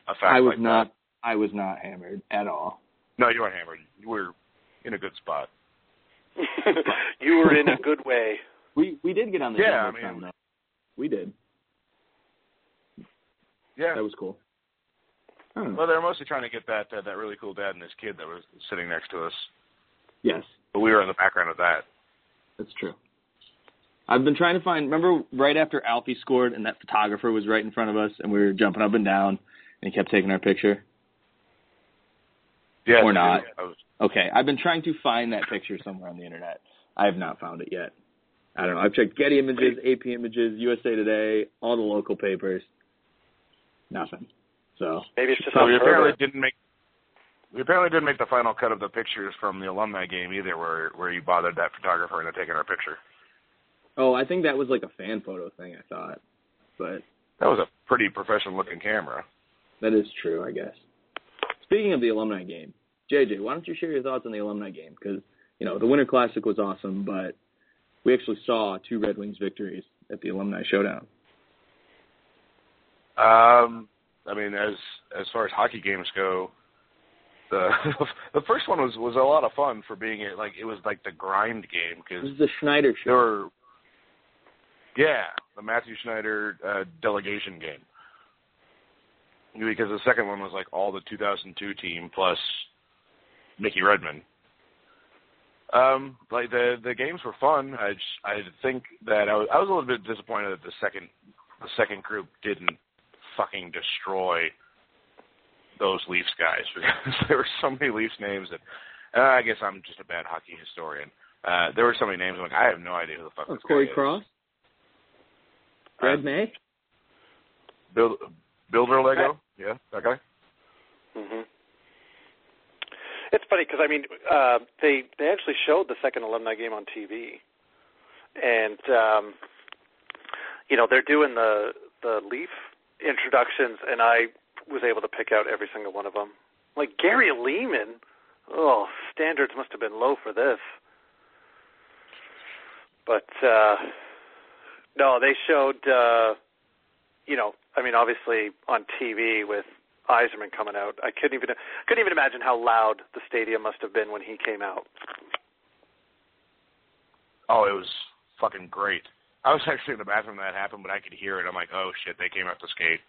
a fact I was like not. that. I was not hammered at all. No, you weren't hammered. You were in a good spot. you were in a good way. We we did get on the Yeah, jumbotron I mean- though. We did. Yeah. That was cool. I don't know. Well, they were mostly trying to get that uh, that really cool dad and his kid that was sitting next to us, Yes, but we were in the background of that. that's true. I've been trying to find. Remember, right after Alfie scored, and that photographer was right in front of us, and we were jumping up and down, and he kept taking our picture. Yeah, Or not. I was, Okay, I've been trying to find that picture somewhere on the internet. I have not found it yet. I don't know. I've checked Getty Images, AP Images, USA Today, all the local papers. Nothing. So Maybe it's just so we apparently didn't make we apparently didn't make the final cut of the pictures from the alumni game either, where where you bothered that photographer into taking our picture. Oh, I think that was like a fan photo thing. I thought, but That was a pretty professional looking camera. that is true, I guess. Speaking of the alumni game, JJ, why don't you share your thoughts on the alumni game? Because you know the Winter Classic was awesome, but we actually saw two Red Wings victories at the alumni showdown. Um, I mean, as as far as hockey games go, the the first one was was a lot of fun for being it like it was like the grind game because the Schneider show. there were yeah the Mathieu Schneider uh, delegation game because the second one was like all the 2002 team plus Mickey Redmond. Um, like the the games were fun. I just, I think that I was I was a little bit disappointed that the second the second group didn't fucking destroy those Leafs guys because there were so many Leafs names that uh, I guess I'm just a bad hockey historian. Uh, there were so many names I'm like I have no idea who the fuck Oh, Corey is. Cross, Brad Uh, May. Build, Builder Lego, yeah, that guy. hmm It's funny because I mean uh, they they actually showed the second alumni game on TV, and um, you know they're doing the the Leaf introductions, and I was able to pick out every single one of them. Like Gary Leeman, oh standards must have been low for this. But uh, no, they showed. Uh, you know, I mean, obviously on TV with Yzerman coming out, I couldn't even couldn't even imagine how loud the stadium must have been when he came out. Oh, it was fucking great. I was actually in the bathroom when that happened, but I could hear it. I'm like, oh shit, they came out to skate,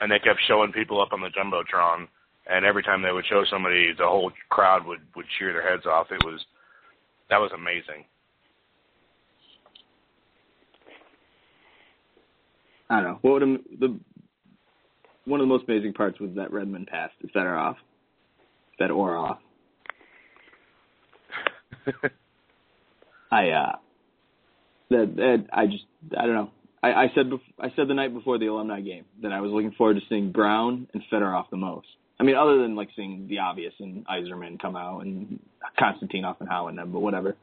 and they kept showing people up on the jumbotron. And every time they would show somebody, the whole crowd would would cheer their heads off. It was that was amazing. I don't know. What would the one of the most amazing parts was that Redmond pass to Fedorov, Fed or off. I uh, that, that I just I don't know. I, I said bef- I said the night before the alumni game that I was looking forward to seeing Brown and Fedorov the most. I mean, other than like seeing the obvious and Yzerman come out and Konstantinov and Howe and them, but whatever.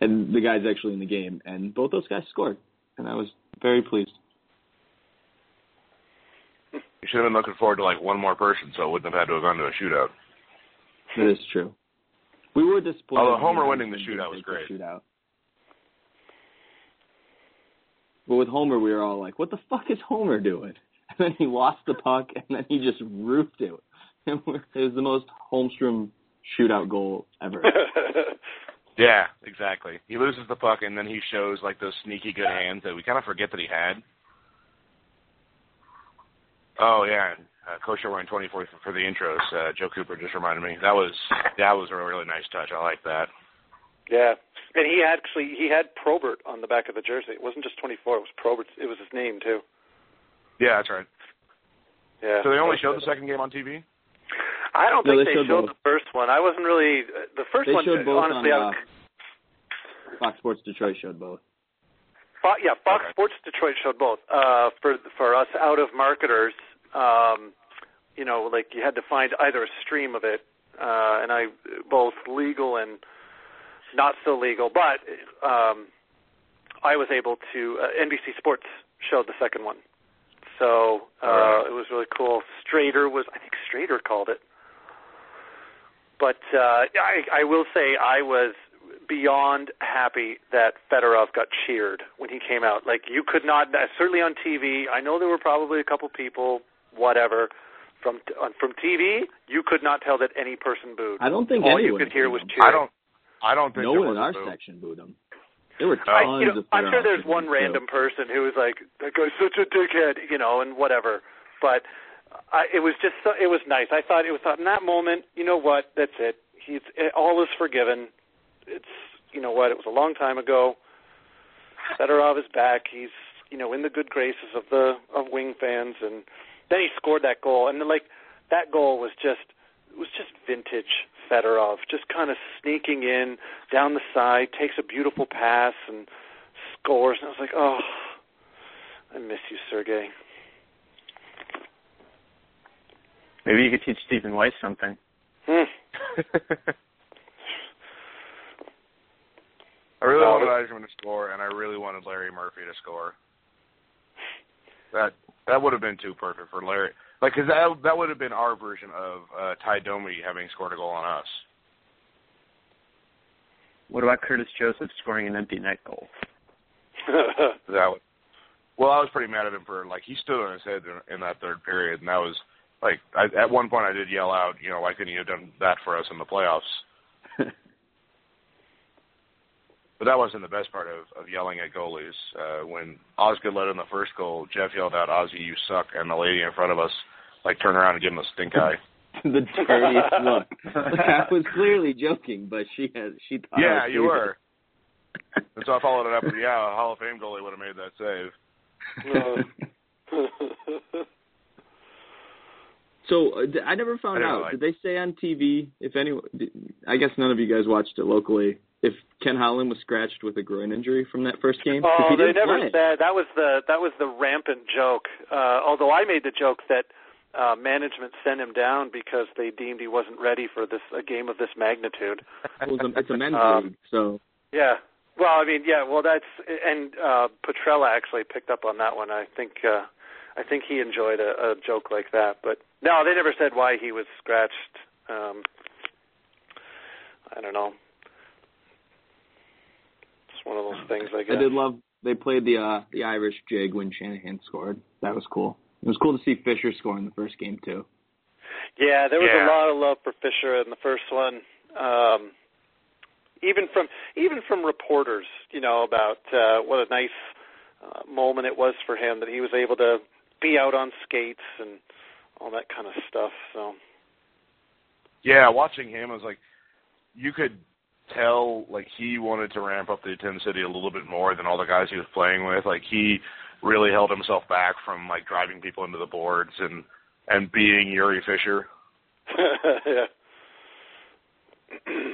And the guys actually in the game, and both those guys scored, and I was very pleased. You should have been looking forward to like one more person, so it wouldn't have had to have gone to a shootout. That is true. We were disappointed. Although Homer winning the shootout was didn't take the great. Shootout. But with Homer, we were all like, "What the fuck is Homer doing?" And then he lost the puck, and then he just roofed it. And it was the most Holmstrom shootout goal ever. Yeah, exactly. He loses the puck and then he shows like those sneaky good hands that we kind of forget that he had. Oh yeah, and, uh, Coach Irwin twenty four for the intros. Uh, Joe Cooper just reminded me that was that was a really nice touch. I like that. yeah, and he actually he had Probert on the back of the jersey. It wasn't just 24. It was Probert. It was his name too. Yeah, that's right. Yeah. So they only showed the second game on TV. I don't No, think they they, showed showed the first one. I wasn't really uh, the first They one. showed both honestly, on I uh, was, Fox Sports Detroit showed both. Fo- yeah, Fox Okay. Sports Detroit showed both. Uh, for for us out of marketers, um, you know, like you had to find either a stream of it, uh, and I both legal and not so legal, but um, I was able to. Uh, NBC Sports showed the second one, so uh, Alright. it was really cool. Strader was, I think Strader called it. But uh, I, I will say I was beyond happy that Fedorov got cheered when he came out. Like you could not, certainly on TV. I know there were probably a couple people, whatever, from from TV. You could not tell that any person booed. I don't think All you could hear was him. cheering. I don't. I don't think No one in our boo. section booed him. There were tons I, you know, of I'm sure there's fans, one too. random person who was like, "That guy's such a dickhead," you know, and whatever. But I, it was just, so, it was nice. I thought it was thought in that moment. You know what? That's it. He's all is forgiven. It's, you know what? It was a long time ago. Fedorov is back. He's, you know, in the good graces of the of Wing fans, and then he scored that goal, and like that goal was just, it was just vintage Fedorov, just kind of sneaking in down the side, takes a beautiful pass and scores. And I was like, oh, I miss you, Sergey. Maybe you could teach Stephen Weiss something. Hmm. I really No, wanted it- Yzerman to score, and I really wanted Larry Murphy to score. That that would have been too perfect for Larry. Like, cause that that would have been our version of uh, Tie Domi having scored a goal on us. What about Curtis Joseph scoring an empty net goal? That would. Well, I was pretty mad at him for like he stood on his head in, in that third period, and that was like I, at one point I did yell out, you know, why couldn't you have done that for us in the playoffs? But that wasn't the best part of, of yelling at goalies. Uh, when Osgood let in the first goal, Jeff yelled out, "Ozzy, you suck!" and the lady in front of us like turned around and gave him a stink eye. the dirtiest look. Like, I was clearly joking, but she had she thought. I yeah, was you were. And so I followed it up with, "Yeah, a Hall of Fame goalie would have made that save." So uh, d- I never found I didn't out. like- Did they say on TV if any? did- I guess none of you guys watched it locally. If Ken Holland was scratched with a groin injury from that first game, Oh, they never said that was the that was the rampant joke. Uh, although I made the joke that uh, management sent him down because they deemed he wasn't ready for this a game of this magnitude. It was a, it's a men's Um, league, so Yeah. Well, I mean, yeah. Well, that's and uh, Petrella actually picked up on that one. I think uh, I think he enjoyed a, a joke like that. But no, they never said why he was scratched. Um, I don't know. It's one of those things, I guess. I did love. They played the uh the Irish jig when Shanahan scored. That was cool. It was cool to see Fischer score in the first game too. Yeah, there was Yeah. a lot of love for Fischer in the first one. Um, even from even from reporters, you know, about uh, what a nice uh, moment it was for him that he was able to be out on skates and all that kind of stuff. So Yeah, watching him, I was like, you could tell like he wanted to ramp up the intensity a little bit more than all the guys he was playing with. Like he really held himself back from like driving people into the boards and and being Jiri Fischer. yeah.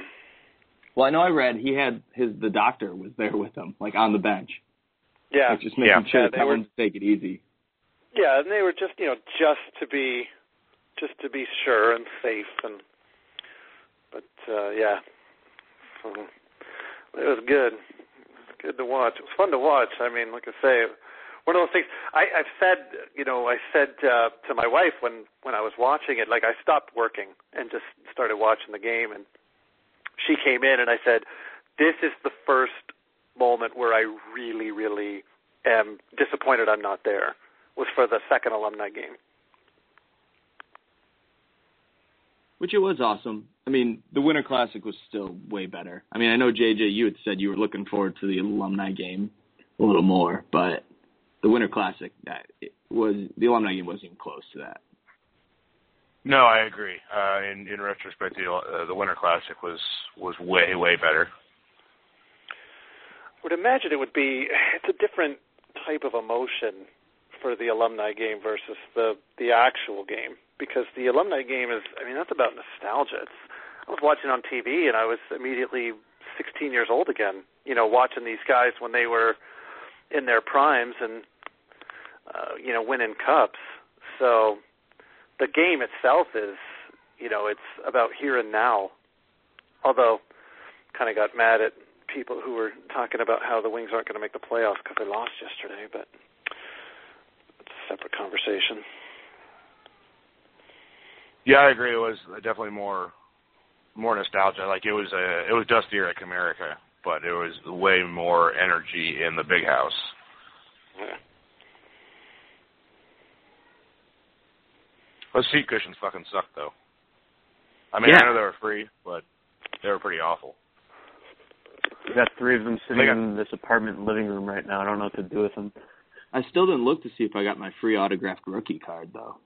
Well, I know I read he had his the doctor was there with him, like on the bench, yeah. like just making Yeah. sure Yeah, to they were- him to take it easy. Yeah, and they were just, you know, just to be just to be sure and safe. And but uh, yeah, so, it was good. It was good to watch. It was fun to watch. I mean, like I say, one of those things. I, I've said, you know, I said uh, to my wife when when I was watching it, like I stopped working and just started watching the game, and she came in and I said, "This is the first moment where I really, really am disappointed I'm not there." Was for the second alumni game. Which it was awesome. I mean, the Winter Classic was still way better. I mean, I know JJ, you had said you were looking forward to the alumni game a little more, but the Winter Classic that it was the alumni game wasn't even close to that. No, I agree. Uh, in in retrospect, the uh, the Winter Classic was was way way better. would imagine it would be it's a different type of emotion for the alumni game versus the the actual game because the alumni game is I mean that's about nostalgia. It's, I was watching on TV and I was immediately 16 years old again. You know, watching these guys when they were in their primes and uh, you know winning cups. So the game itself is you know it's about here and now. Although, kind of got mad at people who were talking about how the Wings aren't going to make the playoffs because they lost yesterday, but separate conversation. Yeah, I agree. It was definitely more more nostalgia. Like it was a it was dustier at Comerica, but it was way more energy in the big house. Yeah. Those seat cushions fucking suck though. I mean, Yeah. I know they were free, but they were pretty awful. I've got three of them sitting got- in this apartment living room right now. I don't know what to do with them. I still didn't look to see if I got my free autographed rookie card though.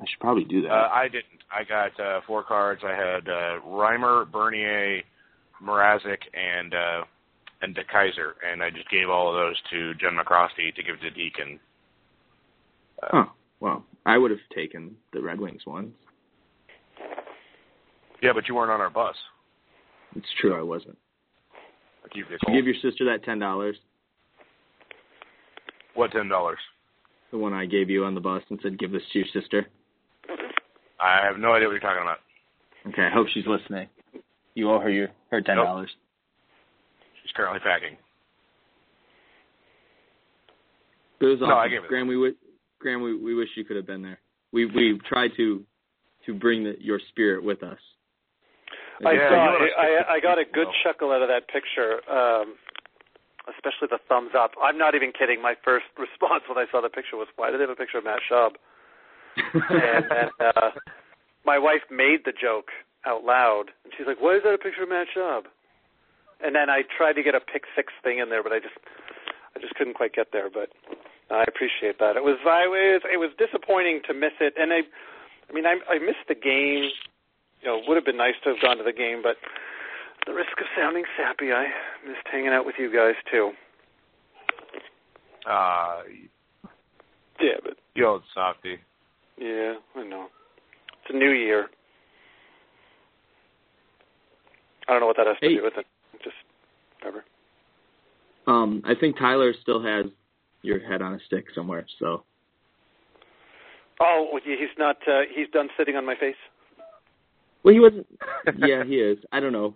I should probably do that. Uh, I didn't. I got uh, four cards. I had uh, Reimer, Bernier, Mrazek, and uh, and DeKeyser, and I just gave all of those to Jen McCrosty to give to Deacon. Uh, oh, well, I would have taken the Red Wings ones. Yeah, but you weren't on our bus. It's true, I wasn't. You, Did you give your sister that ten dollars? What ten dollars? The one I gave you on the bus and said, "Give this to your sister." I have no idea what you're talking about. Okay, I hope she's listening. You owe her your her ten dollars. She's currently packing. It was No, awesome. I gave it. Graham, we wi- Graham, we, we wish you could have been there. We we tried to to bring the, your spirit with us. I Yeah, saw. I, I I got a good chuckle out of that picture, um, especially the thumbs up. I'm not even kidding. My first response when I saw the picture was, "Why do they have a picture of Matt Schaub?" and and uh, my wife made the joke out loud, and she's like, "Why is that a picture of Matt Schaub?" And then I tried to get a pick six thing in there, but I just I just couldn't quite get there. But I appreciate that. It was I was it was disappointing to miss it, and I I mean I I missed the game. You know, it would have been nice to have gone to the game, but the risk of sounding sappy, I missed hanging out with you guys too. Uh, Yeah, but you old softy. yeah, I know. It's a new year. I don't know what that has to Hey. do with it. Just whatever. um, I think Tyler still has your head on a stick somewhere. So Oh, he's not. Uh, he's done sitting on my face. well, he wasn't. yeah, he is. I don't know.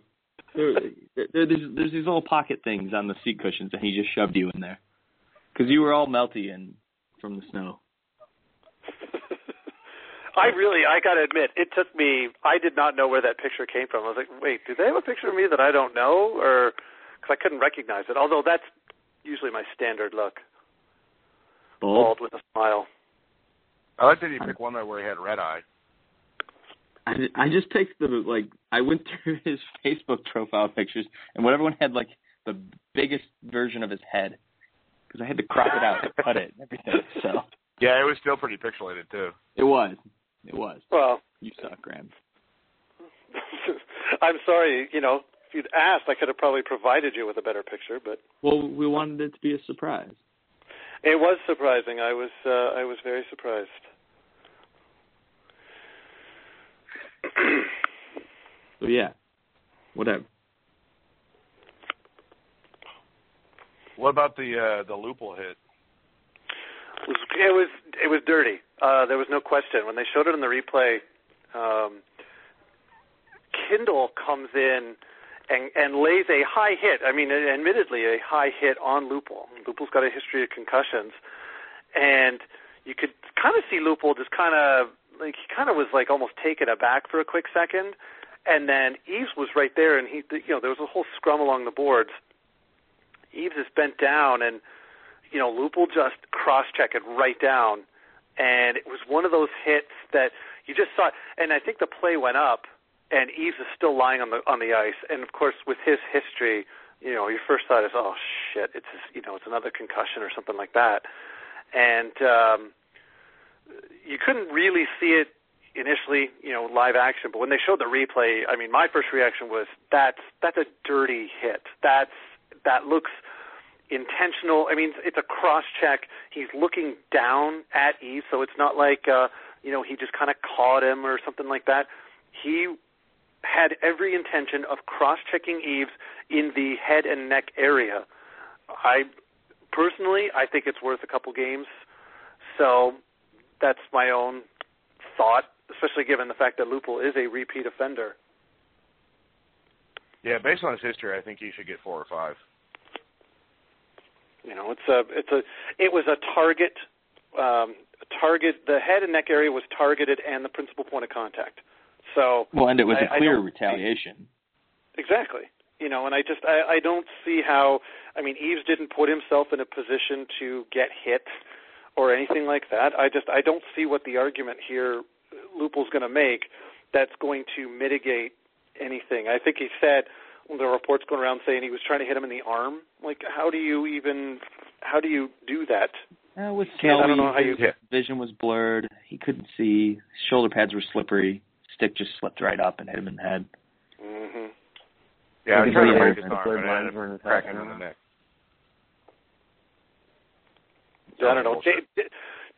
There, there, there's there's these little pocket things on the seat cushions, and he just shoved you in there because you were all melty and from the snow. I really, I got to admit, it took me. I did not know where that picture came from. I was like, wait, do they have a picture of me that I don't know, or because I couldn't recognize it? Although that's usually my standard look, Bald. bald with a smile. I like that you picked one that where he had red eye. I, I just picked the like I went through his Facebook profile pictures and whatever one had like the biggest version of his head because I had to crop it out and cut it and everything. So Yeah, it was still pretty pixelated too. it was, it was. Well, You suck, Graham. I'm sorry. You know, if you'd asked, I could have probably provided you with a better picture, but Well, we wanted it to be a surprise. it was surprising. I was, uh, I was very surprised. So yeah, whatever. What about the uh, the Lupul hit? It was it was, dirty. Uh, there was no question when they showed it in the replay. Um, Kindl comes in and and lays a high hit. I mean, admittedly, a high hit on Lupul. Lupul's got a history of concussions, and you could kind of see Lupul just kind of like he kind of was like almost taken aback for a quick second, and then Eaves was right there, and he you know there was a whole scrum along the boards. Eaves is bent down, and you know Lupul just cross checked it right down, and it was one of those hits that you just saw. And I think the play went up, and Eaves is still lying on the on the ice. And of course, with his history, you know, your first thought is, oh shit, it's you know, it's another concussion or something like that. And um, you couldn't really see it initially, you know, live action. But when they showed the replay, I mean, my first reaction was, that's that's a dirty hit. That's that looks intentional. I mean, it's a cross check. He's looking down at Eve, so it's not like uh, you know he just kind of caught him or something like that. He had every intention of cross checking Eaves in the head and neck area. I personally, I think it's worth a couple games. So that's my own thought, especially given the fact that Lupul is a repeat offender. Yeah, based on his history, I think he should get four or five. You know, it's a it's a it was a target um, target. The head and neck area was targeted, and the principal point of contact. So well, and it was I, a clear retaliation. Exactly. You know, and I just I, I don't see how. I mean, Eaves didn't put himself in a position to get hit or anything like that. I just I don't see what the argument here Lupul's going to make that's going to mitigate anything. I think he said the reports going around saying he was trying to hit him in the arm. Like, how do you even how do you do that? Uh, with Can't- I don't know how you- his vision was blurred. He couldn't see. His shoulder pads were slippery. Stick just slipped right up and hit him in the head. hmm Yeah, I was Maybe trying to break his arm, but I lines ended up cracking him in the neck. I don't know. Dave,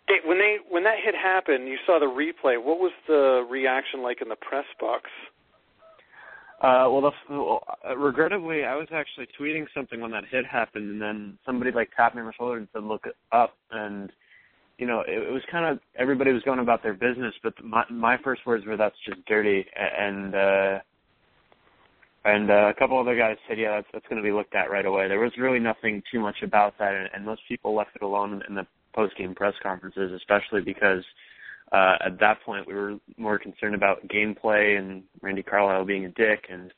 Dave, when they when that hit happened, you saw the replay. What was the reaction like in the press box? Uh, well, the, well, uh, regrettably, I was actually tweeting something when that hit happened, and then somebody like tapped me on my shoulder and said, "Look up." And you know, it, it was kind of everybody was going about their business, but my my first words were, "That's just dirty," A- and uh, and uh, a couple other guys said, "Yeah, that's that's going to be looked at right away." There was really nothing too much about that, and, and most people left it alone in the post game press conferences, especially because uh, at that point we were more concerned about gameplay and Randy Carlyle being a dick and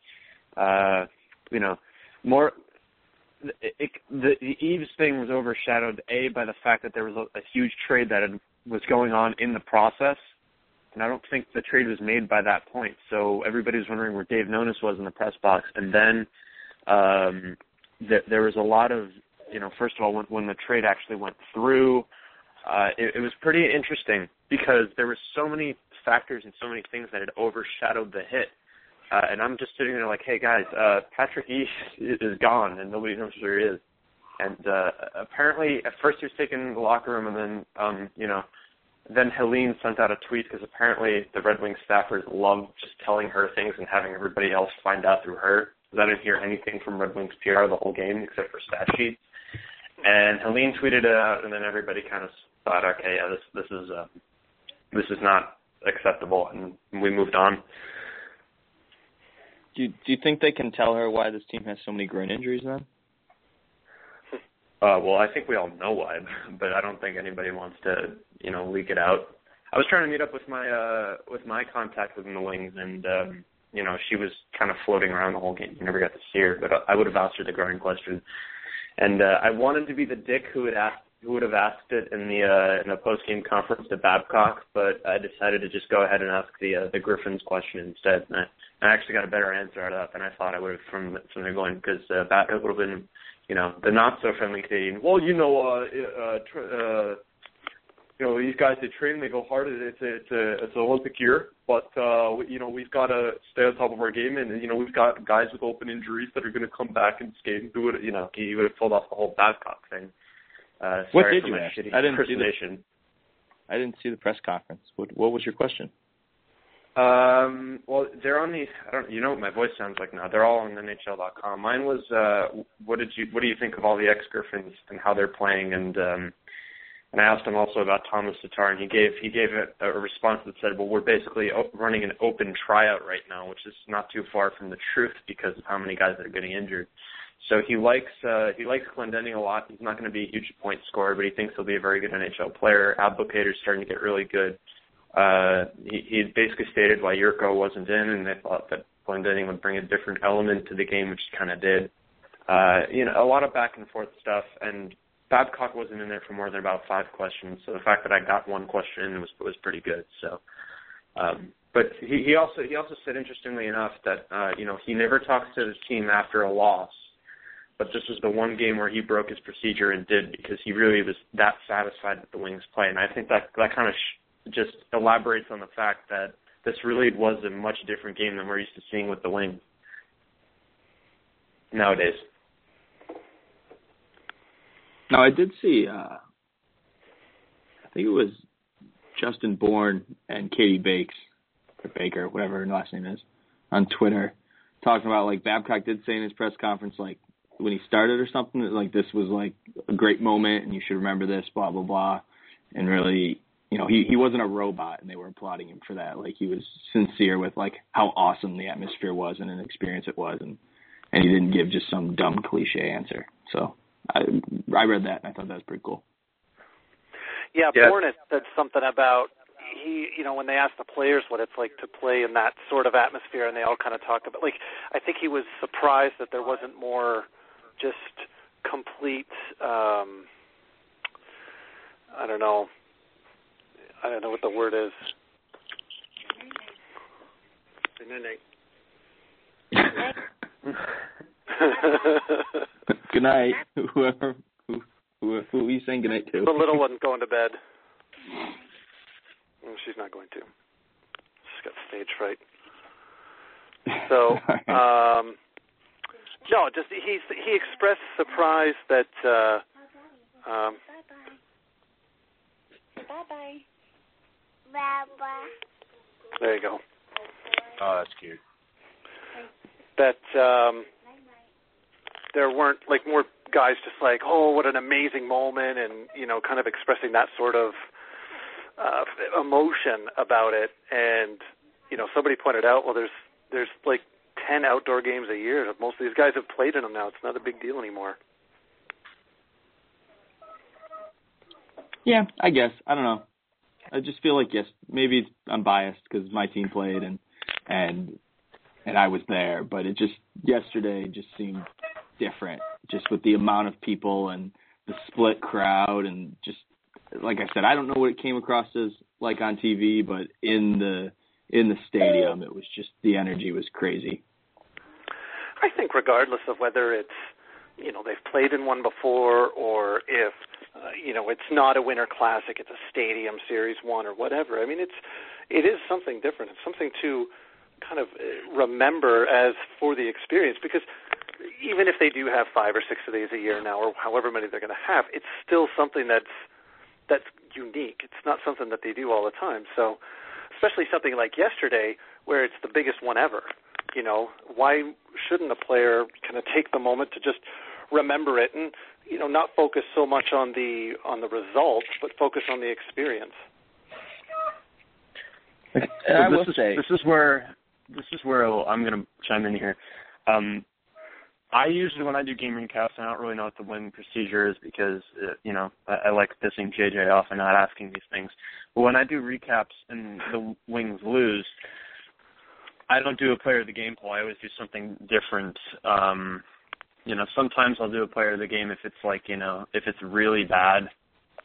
uh you know more it, it, the, the Eaves thing was overshadowed a by the fact that there was a, a huge trade that had, was going on in the process and I don't think the trade was made by that point so everybody was wondering where Dave Nonis was in the press box and then um th- there was a lot of you know first of all when when the trade actually went through uh, it, it was pretty interesting because there were so many factors and so many things that had overshadowed the hit. Uh, and I'm just sitting there like, hey guys, uh, Patrick East is gone and nobody knows where he is. And uh, apparently, at first he was taken in the locker room, and then, um, you know, then Helene sent out a tweet because apparently the Red Wings staffers love just telling her things and having everybody else find out through her. I didn't hear anything from Red Wings PR the whole game except for stat sheets. And Helene tweeted it out, and then everybody kind of thought, okay, yeah, this this is uh, this is not acceptable, and we moved on. Do you, do you think they can tell her why this team has so many groin injuries then? Uh, well, I think we all know why, but I don't think anybody wants to, you know, leak it out. I was trying to meet up with my uh with my contact within the wings, and um, you know, she was kind of floating around the whole game. You never got to see her, but I would have asked her the groin question. And uh, I wanted to be the dick who would ask who would have asked it in the uh, in the post game conference to Babcock, but I decided to just go ahead and ask the uh, the Griffins question instead. And I, I actually got a better answer out of that than I thought I would have from from there going because uh, Babcock would have been, you know, the not so friendly Canadian. Well, you know, uh, uh, tr- uh, you know, these guys they train, they go hard. It's a it's a it's an Olympic year, but uh, we, you know we've got to stay on top of our game, and you know we've got guys with open injuries that are going to come back and skate and do it. You know, he would have pulled off the whole Babcock thing. Uh, What did you ask? I didn't see the-. I didn't see the press conference. What what was your question? Um, well, they're on the. I don't. You know what my voice sounds like now. They're all on NHL.com. Mine was. Uh, what did you? What do you think of all the ex Griffins and how they're playing? And um, And I asked him also about Tomas Tatar, and he gave he gave a, a response that said, "Well, we're basically running an open tryout right now, which is not too far from the truth because of how many guys that are getting injured." So he likes uh, he likes Glendening a lot. He's not going to be a huge point scorer, but he thinks he'll be a very good NHL player. Abdelkader's starting to get really good. Uh, he, he basically stated why Jurco wasn't in, and they thought that Glendening would bring a different element to the game, which kind of did. Uh, you know, a lot of back and forth stuff, and Babcock wasn't in there for more than about five questions. So the fact that I got one question was was pretty good. So, um, but he, he also he also said interestingly enough that uh, you know he never talks to his team after a loss, but this was the one game where he broke his procedure and did because he really was that satisfied with the Wings play, and I think that that kind of sh- just elaborates on the fact that this really was a much different game than we're used to seeing with the Wings nowadays. Now I did see. uh I think it was Justin Bourne and Katie Bakes or Baker, whatever her last name is, on Twitter, talking about like Babcock did say in his press conference like when he started or something that like this was like a great moment and you should remember this, blah blah blah, and really. You know, he he wasn't a robot, and they were applauding him for that. Like he was sincere with like how awesome the atmosphere was and an experience it was, and and he didn't give just some dumb cliche answer. So I I read that and I thought that was pretty cool. Yeah, Yeah. Bourne said something about he, you know, when they asked the players what it's like to play in that sort of atmosphere, and they all kind of talked about, like, I think he was surprised that there wasn't more just complete, um, I don't know, I don't know what the word is. good night, whoever who who who are you saying good night to? the little one going to bed. Mm, She's not going to. She's got stage fright. So, um, no, just he he expressed surprise that uh, um, Bye bye. Bye there you go. Oh, that's cute. That um, there weren't like more guys just like, oh, what an amazing moment, and you know, kind of expressing that sort of uh, emotion about it. And you know, somebody pointed out, well, there's there's like ten outdoor games a year. Most of these guys have played in them now. It's not a big deal anymore. Yeah, I guess I don't know. I just feel like yes, maybe I'm biased because my team played and and and I was there, but it just yesterday just seemed different, just with the amount of people and the split crowd and just like I said, I don't know what it came across as like on TV, but in the in the stadium, it was just the energy was crazy. I think regardless of whether it's you know they've played in one before or if uh, you know it's not a winter classic it's a stadium series one or whatever. I mean it's it is something different. It's something to kind of uh, remember as for the experience because even if they do have five or six of these a year now or however many they're going to have it's still something that's that's unique. It's not something that they do all the time. So especially something like yesterday where it's the biggest one ever you know why shouldn't a player kind of take the moment to just remember it and you know not focus so much on the on the results but focus on the experience And So I this will is, say, this is where this is where I'm going to chime in here. Um, I usually when I do game recaps, I don't really know what the win procedure is because uh, you know I, I like pissing JJ off and not asking these things. But when I do recaps and the Wings lose, I don't do a player of the game poll. I always do something different. Um, you know, sometimes I'll do a player of the game if it's like you know if it's really bad,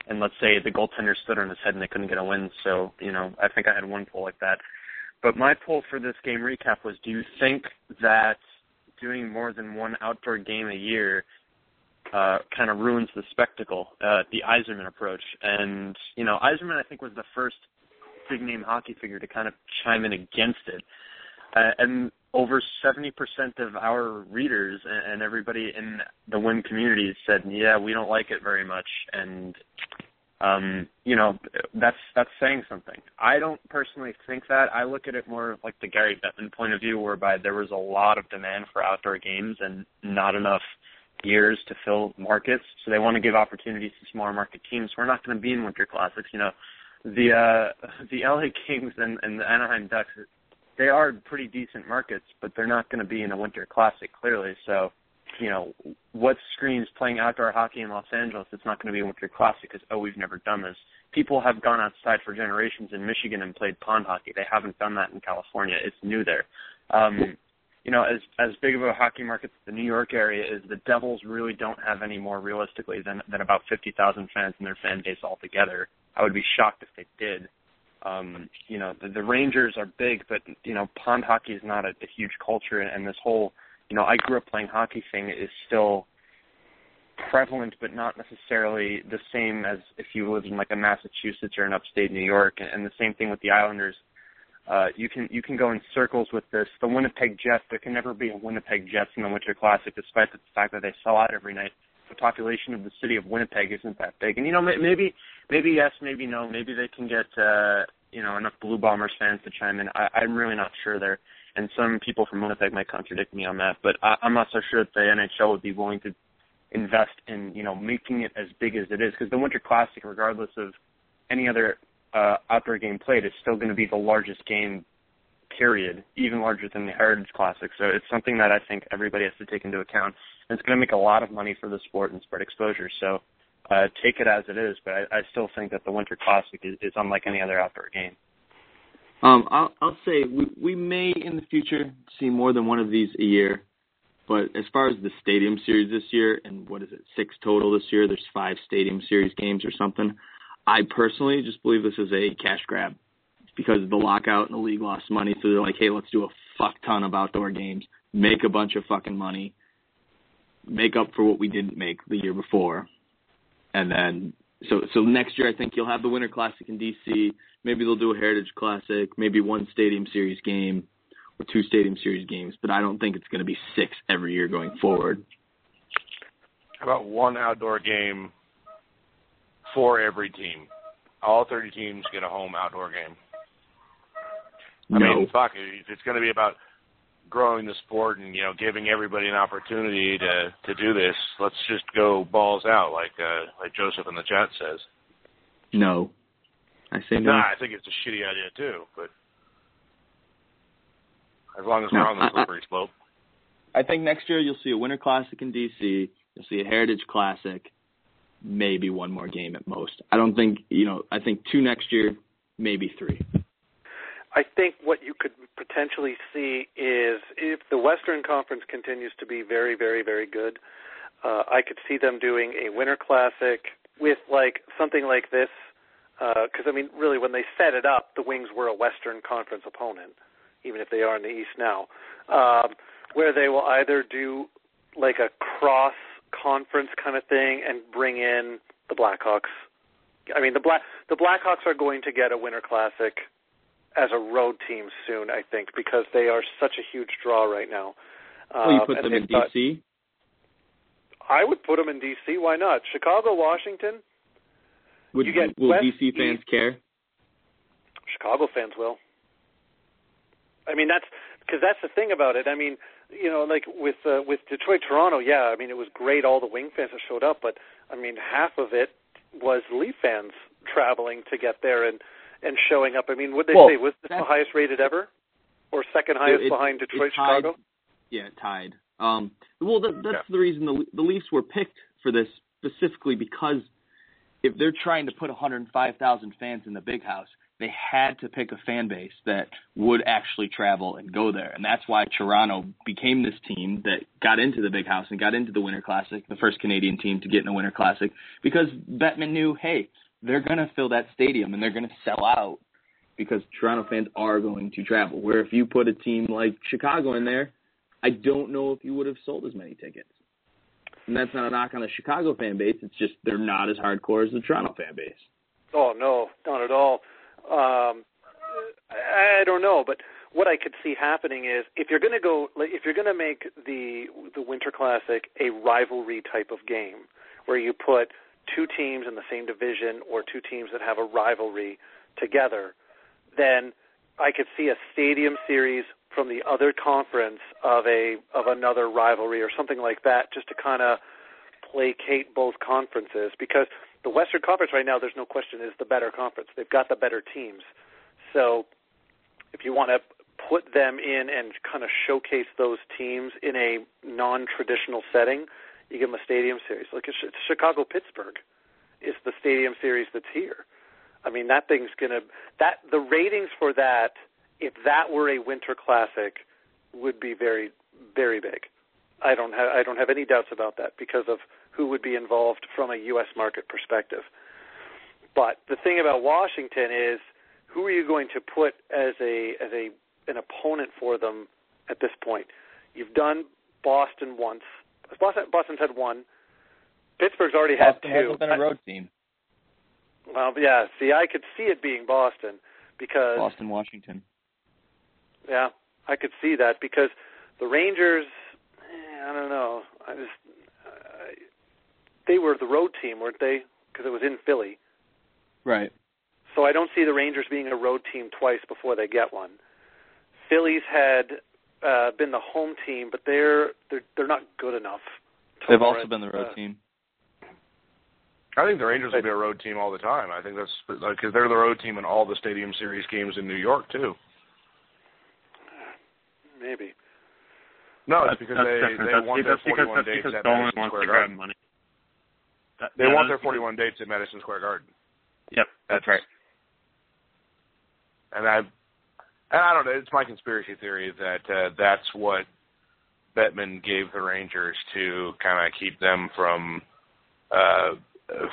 and let's say the goaltender stood on his head and they couldn't get a win. So you know, I think I had one poll like that. But my poll for this game recap was: Do you think that doing more than one outdoor game a year uh, kind of ruins the spectacle? Uh, the Yzerman approach, and you know, Yzerman I think was the first big name hockey figure to kind of chime in against it. Uh, and over 70% of our readers and, everybody in the Win community said, "Yeah, we don't like it very much," and um, you know, that's that's saying something. I don't personally think that. I look at it more like the Gary Bettman point of view, whereby there was a lot of demand for outdoor games and not enough years to fill markets, so they want to give opportunities to smaller market teams. We're not going to be in winter classics. You know, the uh, the LA Kings and, and the Anaheim Ducks, they are pretty decent markets, but they're not going to be in a winter classic clearly. So, you know, what screams playing outdoor hockey in Los Angeles? It's not going to be a winter classic because oh, we've never done this. People have gone outside for generations in Michigan and played pond hockey. They haven't done that in California. It's new there. Um, you know, as as big of a hockey market as the New York area is, the Devils really don't have any more realistically than than about fifty thousand fans in their fan base altogether. I would be shocked if they did. Um, you know, the, the Rangers are big, but you know, pond hockey is not a, a huge culture, and this whole, you know, I grew up playing hockey thing is still prevalent, but not necessarily the same as if you lived in like a Massachusetts or an upstate New York. And, and the same thing with the Islanders uh, you can you can go in circles with this. The Winnipeg Jets, there can never be a Winnipeg Jets in the Winter Classic, despite the fact that they sell out every night. The population of the city of Winnipeg isn't that big, and you know maybe maybe yes, maybe no, maybe they can get uh, you know enough Blue Bombers fans to chime in. I, I'm really not sure there, and some people from Winnipeg might contradict me on that, but I, I'm not so sure that the NHL would be willing to invest in you know making it as big as it is. Because the Winter Classic, regardless of any other uh, outdoor game played is still going to be the largest game, period, even larger than the Heritage Classic. So it's something that I think everybody has to take into account. And it's going to make a lot of money for the sport and spread exposure. So uh, take it as it is, but I, I still think that the Winter Classic is, is unlike any other outdoor game. Um, I'll, I'll say we, we may in the future see more than one of these a year, but as far as the Stadium Series this year, and what is it, six total this year? There's five Stadium Series games or something. I personally just believe this is a cash grab because the lockout and the league lost money. So they're like, hey, let's do a fuck ton of outdoor games, make a bunch of fucking money, make up for what we didn't make the year before, and then so so next year I think you'll have the Winter Classic in DC. Maybe they'll do a Heritage Classic, maybe one Stadium Series game or two Stadium Series games, but I don't think it's going to be six every year going forward. How about one outdoor game for every team. All 30 teams get a home outdoor game. I no. mean, fuck, it's going to be about growing the sport and you know giving everybody an opportunity to to do this, let's just go balls out, like uh, like Joseph in the chat says. No, I say no. Nah, I think it's a shitty idea too, but as long as No, we're on the I- slippery slope. I think next year you'll see a Winter Classic in DC. You'll see a Heritage Classic, maybe one more game at most. I don't think you know. I think two next year, maybe three. I think what you could potentially see is if the Western Conference continues to be very, very, very good, uh, I could see them doing a Winter Classic with like something like this. Because I mean, really, when they set it up, the Wings were a Western Conference opponent, even if they are in the East now. Um, where they will either do like a cross conference kind of thing and bring in the Blackhawks. I mean, the Black the Blackhawks are going to get a Winter Classic as a road team soon, I think, because they are such a huge draw right now. Oh, you Um, put and them in got- DC. I would put them in DC. Why not? Chicago, Washington. Would you get will West, DC fans East. care? Chicago fans will. I mean, that's because that's the thing about it. I mean, you know, like with uh, with Detroit, Toronto, yeah. I mean, it was great. All the Wing fans that showed up, but I mean, half of it was Leaf fans traveling to get there and and showing up. I mean, would they Well, say was this the highest rated ever, or second highest It- behind Detroit, it tied- Chicago? Yeah, tied. Um, well, that, that's Yeah. the reason the the Leafs were picked for this specifically because if they're trying to put 105,000 fans in the big house, they had to pick a fan base that would actually travel and go there, and that's why Toronto became this team that got into the big house and got into the Winter Classic, the first Canadian team to get in a Winter Classic, because Bettman knew, hey, they're gonna fill that stadium and they're gonna sell out because Toronto fans are going to travel. Where if you put a team like Chicago in there, I don't know if you would have sold as many tickets. And that's not a knock on the Chicago fan base. It's just they're not as hardcore as the Toronto fan base. Oh no, not at all. Um, I don't know, but what I could see happening is if you're going to go, if you're going to make the the Winter Classic a rivalry type of game, where you put two teams in the same division or two teams that have a rivalry together, then I could see a stadium series from the other conference of a of another rivalry or something like that, just to kind of placate both conferences because the Western Conference right now, there's no question, is the better conference. They've got the better teams. So if you want to put them in and kind of showcase those teams in a non-traditional setting, you give them a stadium series. Like it's, it's Chicago Pittsburgh is the stadium series that's here. I mean that thing's gonna that the ratings for that if that were a winter classic would be very very big. I don't have I don't have any doubts about that because of who would be involved from a U.S. market perspective. But the thing about Washington is who are you going to put as a as a an opponent for them at this point? You've done Boston once. Boston Boston's had one. Pittsburgh's already Boston had two. Boston hasn't been a road team. Well, yeah. See, I could see it being Boston because Boston, Washington. yeah, I could see that because the Rangers. eh, I don't know. I just uh, they were the road team, weren't they? Because it was in Philly. Right. So I don't see the Rangers being a road team twice before they get one. Phillies had uh, been the home team, but they're they're they're not good enough. They've warrant, also been the road uh, team. I think the Rangers will be a road team all the time. I think that's because they're the road team in all the Stadium Series games in New York too. Maybe. No, That's- it's because that's they different. they That's want their that's because- 41 that's dates at Dolan Madison Square Garden. money. That- They yeah, want their that's- 41 dates at Madison Square Garden. Yep, that's right. And I, and I don't know. It's my conspiracy theory that uh, that's what Bettman gave the Rangers to kind of keep them from uh,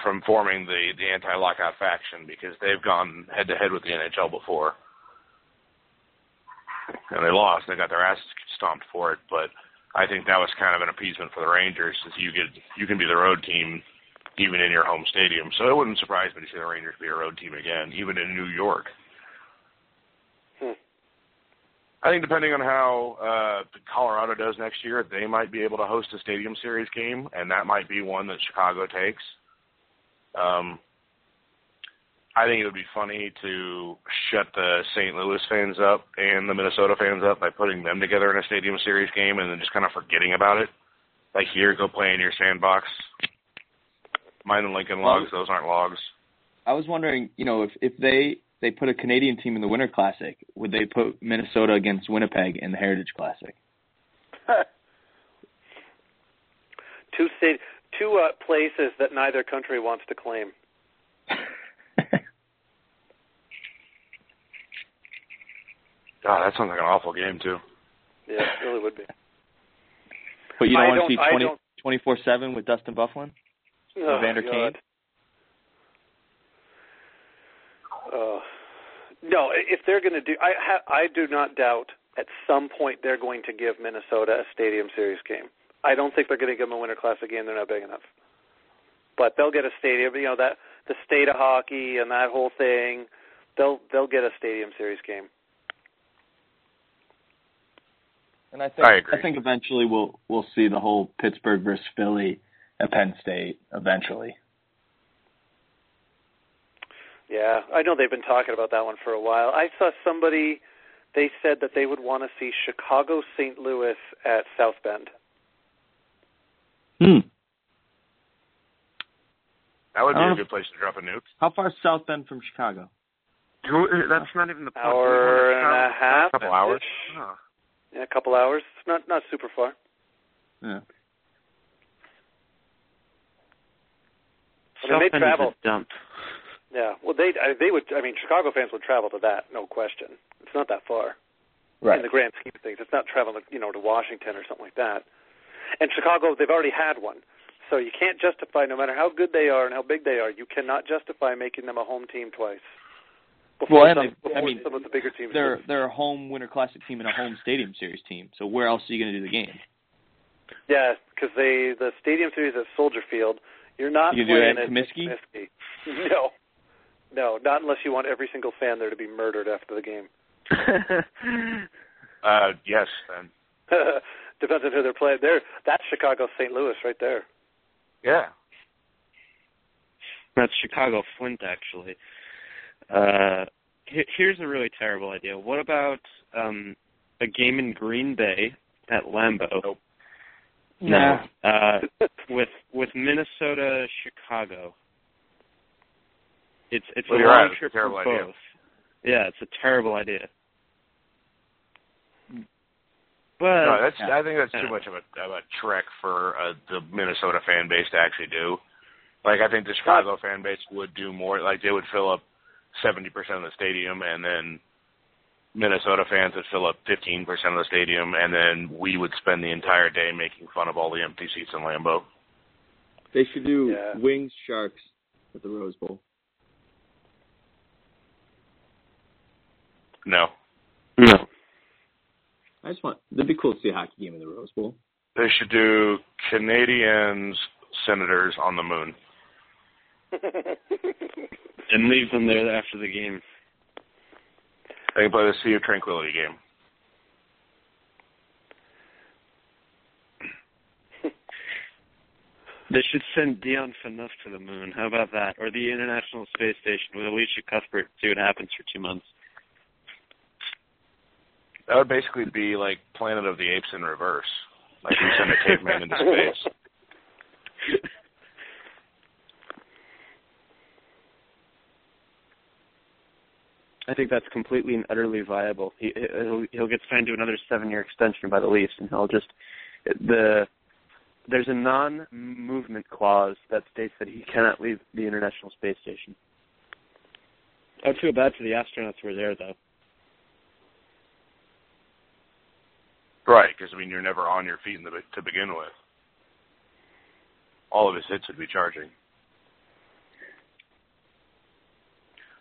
from forming the the anti-lockout faction because they've gone head to head with the NHL before, and they lost. They got their asses stomped for it, but. I think that was kind of an appeasement for the Rangers, since you get you can be the road team even in your home stadium. So it wouldn't surprise me to see the Rangers be a road team again, even in New York. I think depending on how uh, Colorado does next year, they might be able to host a Stadium Series game, and that might be one that Chicago takes. Um, I think it would be funny to shut the St. Louis fans up and the Minnesota fans up by putting them together in a Stadium Series game and then just kind of forgetting about it. Like here, go play in your sandbox. Mine and Lincoln logs; those aren't logs. I was wondering, you know, if if they they put a Canadian team in the Winter Classic, would they put Minnesota against Winnipeg in the Heritage Classic? two state, two uh, places that neither country wants to claim. God, that sounds like an awful game too. Yeah, it really would be. But you don't I want don't- to see I 20, don't- 24/7 with Dustin Byfuglien? Oh, Evander God. Kane? Uh, no, if they're going to do, I ha, I do not doubt at some point they're going to give Minnesota a Stadium Series game. I don't think they're going to give them a Winter Classic game. They're not big enough. But they'll get a stadium. You know that the state of hockey and that whole thing. They'll they'll get a Stadium Series game. And I think I agree. think eventually we'll we'll see the whole Pittsburgh versus Philly at Penn State eventually. Yeah, I know they've been talking about that one for a while. I saw somebody they said that they would want to see Chicago St. Louis at South Bend. Hmm. That would be I a don't- good place to drop a nuke. How far is South Bend from Chicago? That's not even the point. Hour and a half. A couple hours. Oh. Yeah, a couple hours. It's not not super far. Yeah. I mean, they South Bend is travel. a dump. Yeah. Well, they I, they would. I mean, Chicago fans would travel to that, no question. It's not that far right? in the grand scheme of things. It's not traveling, you know, to Washington or something like that. And Chicago, they've already had one, so you can't justify, no matter how good they are and how big they are, you cannot justify making them a home team twice. Before Well, and some, they- I mean, some of the bigger teams. They're do. they're a home Winter Classic team and a home Stadium Series team. So where else are you going to do the game? Yeah, because they the Stadium Series at Soldier Field, you're not You can do it playing at at Comiskey? Comiskey. No, no, not unless you want every single fan there to be murdered after the game. Uh, yes, then. Depends on who they're playing. There, that's Chicago, St. Louis, right there. Yeah. That's Chicago Flint, actually. Uh, here's a really terrible idea. What about um a game in Green Bay at Lambeau? Nope. No. Uh, with with Minnesota, Chicago. It's it's Well, a long right. It's a trip for terrible idea. Yeah, it's a terrible idea. But no, that's. yeah. I think that's Yeah. too much of a of a trek for uh, the Minnesota fan base to actually do. Like I think the Chicago fan base would do more. Like they would fill up seventy percent of the stadium, and then Minnesota fans would fill up fifteen percent of the stadium, and then we would spend the entire day making fun of all the empty seats in Lambeau. They should do Yeah. Wings Sharks at the Rose Bowl. No, no. I just want. It'd be cool to see a hockey game in the Rose Bowl. they should do Canadiens Senators on the moon. And leave them there after the game. They can play the Sea of Tranquility game. They should send Dion Phaneuf to the moon. How about that? Or the International Space Station with Elisha Cuthbert. See what happens for two months. That would basically be like Planet of the Apes in reverse. Like we send a caveman into space. I think that's completely and utterly viable. He he'll, he'll get signed to another seven-year extension by the Leafs, and he'll just the there's a non-movement clause that states that he cannot leave the International Space Station. I would feel bad for the astronauts who are there, though. Right, because I mean you're never on your feet in the, to begin with. All of his hits would be charging.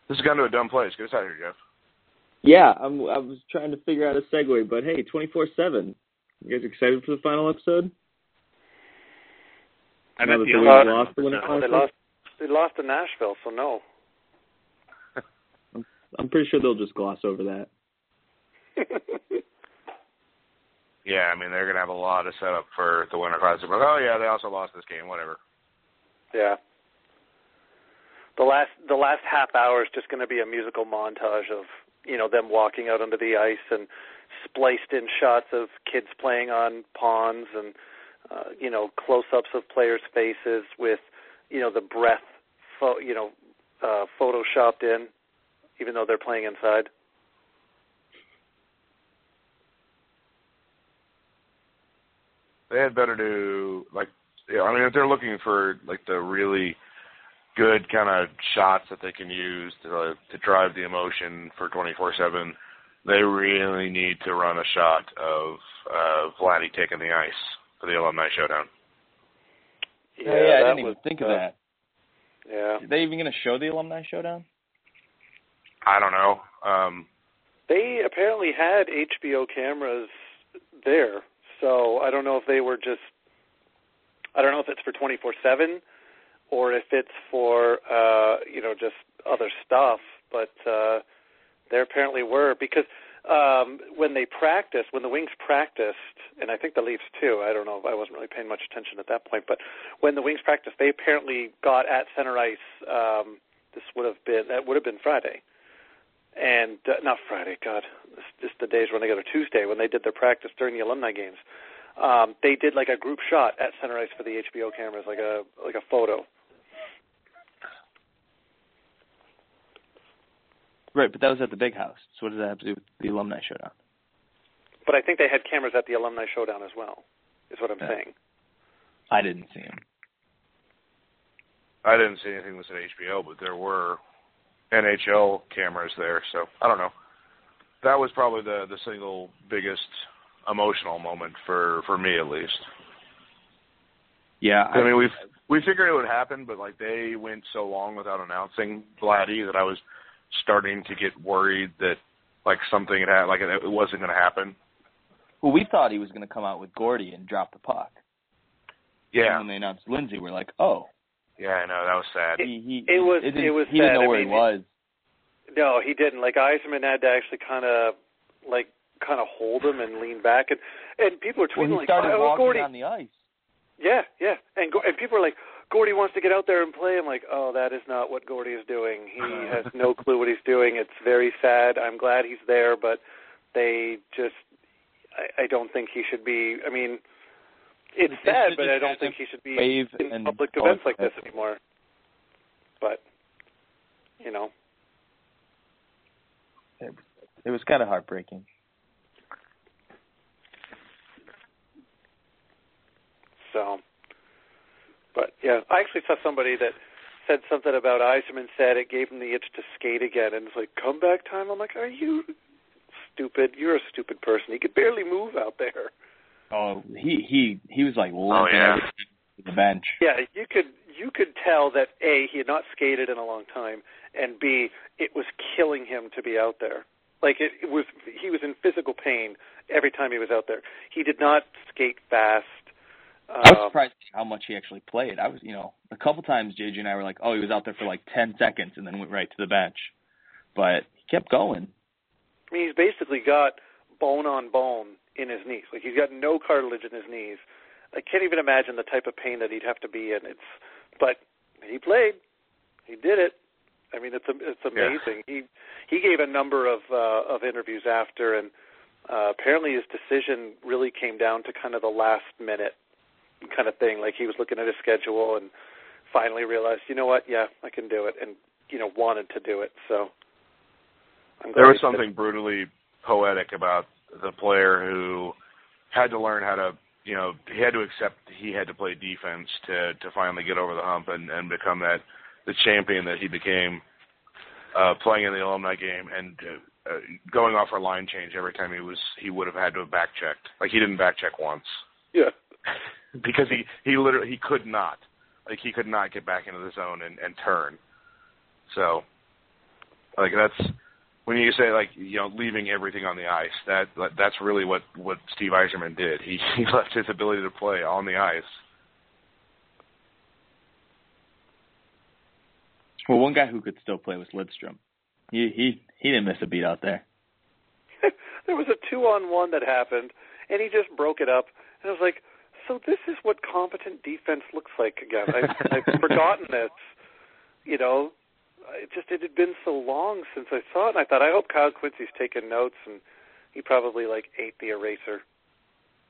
This has gone to a dumb place. Get us out of here, Jeff. Yeah, I'm. I was trying to figure out a segue, but hey, twenty four seven. You guys excited for the final episode? I'm Now that the the only lost the winning they lost. They lost to Nashville, so no. I'm pretty sure they'll just gloss over that. Yeah, I mean they're gonna have a lot of setup for the Winter Classic. But oh yeah, they also lost this game. Whatever. yeah. The last the last half hour is just to be a musical montage of you know them walking out onto the ice and spliced in shots of kids playing on ponds and uh, you know close ups of players' faces with you know the breath pho- you know uh, photoshopped in, even though they're playing inside. They had better do like yeah, I mean if they're looking for like the really good kind of shots that they can use to uh, to drive the emotion for 24/7, they really need to run a shot of uh Vladdy taking the ice for the alumni showdown. Yeah, I didn't even was, think of uh, that. Yeah, Are they even going to show the alumni showdown? I don't know. Um they apparently had HBO cameras there, so I don't know if they were just. I don't know if it's for 24/7 or if it's for uh, you know just other stuff, but uh, there apparently were because um, when they practiced, when the Wings practiced, and I think the Leafs too. I don't know. I wasn't really paying much attention at that point, but when the Wings practiced, they apparently got at center ice. Um, this would have been that would have been Friday, and uh, not Friday. God, this, this the days when they got a Tuesday when they did their practice during the alumni games. Um, they did like a group shot at center ice for the HBO cameras, like a like a photo. Right, but that was at the big house. So what does that have to do with the alumni showdown? But I think they had cameras at the alumni showdown as well. Is what I'm Yeah. saying. I didn't see him. I didn't see anything that said HBO, but there were NHL cameras there, so I don't know. That was probably the the single biggest emotional moment for for me at least. Yeah, I mean, we we figured it would happen, but like they went so long without announcing Vladdy that I was starting to get worried that like something had like it, it wasn't going to happen. well, we thought he was going to come out with Gordy and drop the puck. Yeah, And when they announced Lindsay, we're like, oh, yeah, I know that was sad. he he It was- didn't, it was he didn't sad. know I where mean, he was. No, he didn't. Like Yzerman had to actually kind of like kind of hold him and lean back, and and people were Well, tweeting he like, started "Oh, walking Gordy." on the ice. Yeah, yeah, and Go- and people were like, Gordy wants to get out there and play. I'm like, oh, that is not what Gordy is doing. He has no clue what he's doing. It's very sad. I'm glad he's there, but they just, I, I don't think he should be. I mean, it's sad, should but I don't think he should be wave in and public call events like this anymore. But, you know, It was kind of heartbreaking. So, but yeah, I actually saw somebody that said something about Yzerman said it gave him the itch to skate again, and it's like comeback time. I'm like, are you stupid? You're a stupid person. He could barely move out there. Oh, he he he was like limping yeah. to the bench. Yeah, you could you could tell that a he had not skated in a long time, and b it was killing him to be out there. Like it, it was, he was in physical pain every time he was out there. He did not skate fast. I was Um, surprised how much he actually played. I was, you know, a couple times JJ and I were like, "Oh, he was out there for like 10 seconds and then went right to the bench." But he kept going. I mean, he's basically got bone on bone in his knees. Like he's got no cartilage in his knees. I can't even imagine the type of pain that he'd have to be in. It's, but he played. He did it. I mean, it's it's amazing. He he gave a number of uh, of interviews after, and uh, apparently his decision really came down to kind of the last minute kind of thing. Like he was looking at his schedule and finally realized, you know what, yeah, I can do it, and you know wanted to do it. So I'm glad There was something brutally poetic about the player who had to learn how to, you know, he had to accept he had to play defense to to finally get over the hump and and become that the champion that he became, uh, playing in the alumni game and uh, uh, going off for line change every time he was he would have had to have back checked. Like he didn't back check once Yeah. because he he literally he could not like he could not get back into the zone and and turn. So like that's when you say like you know leaving everything on the ice that that's really what what Steve Yzerman did. He he left his ability to play on the ice. Well, one guy who could still play was Lidstrom. He he he didn't miss a beat out there. there was a two on one that happened, and he just broke it up. And I was like, so this is what competent defense looks like again. I, I've forgotten this. You know, it just it had been so long since I saw it, and I thought, I hope Kyle Quincey's taking notes, and he probably like ate the eraser.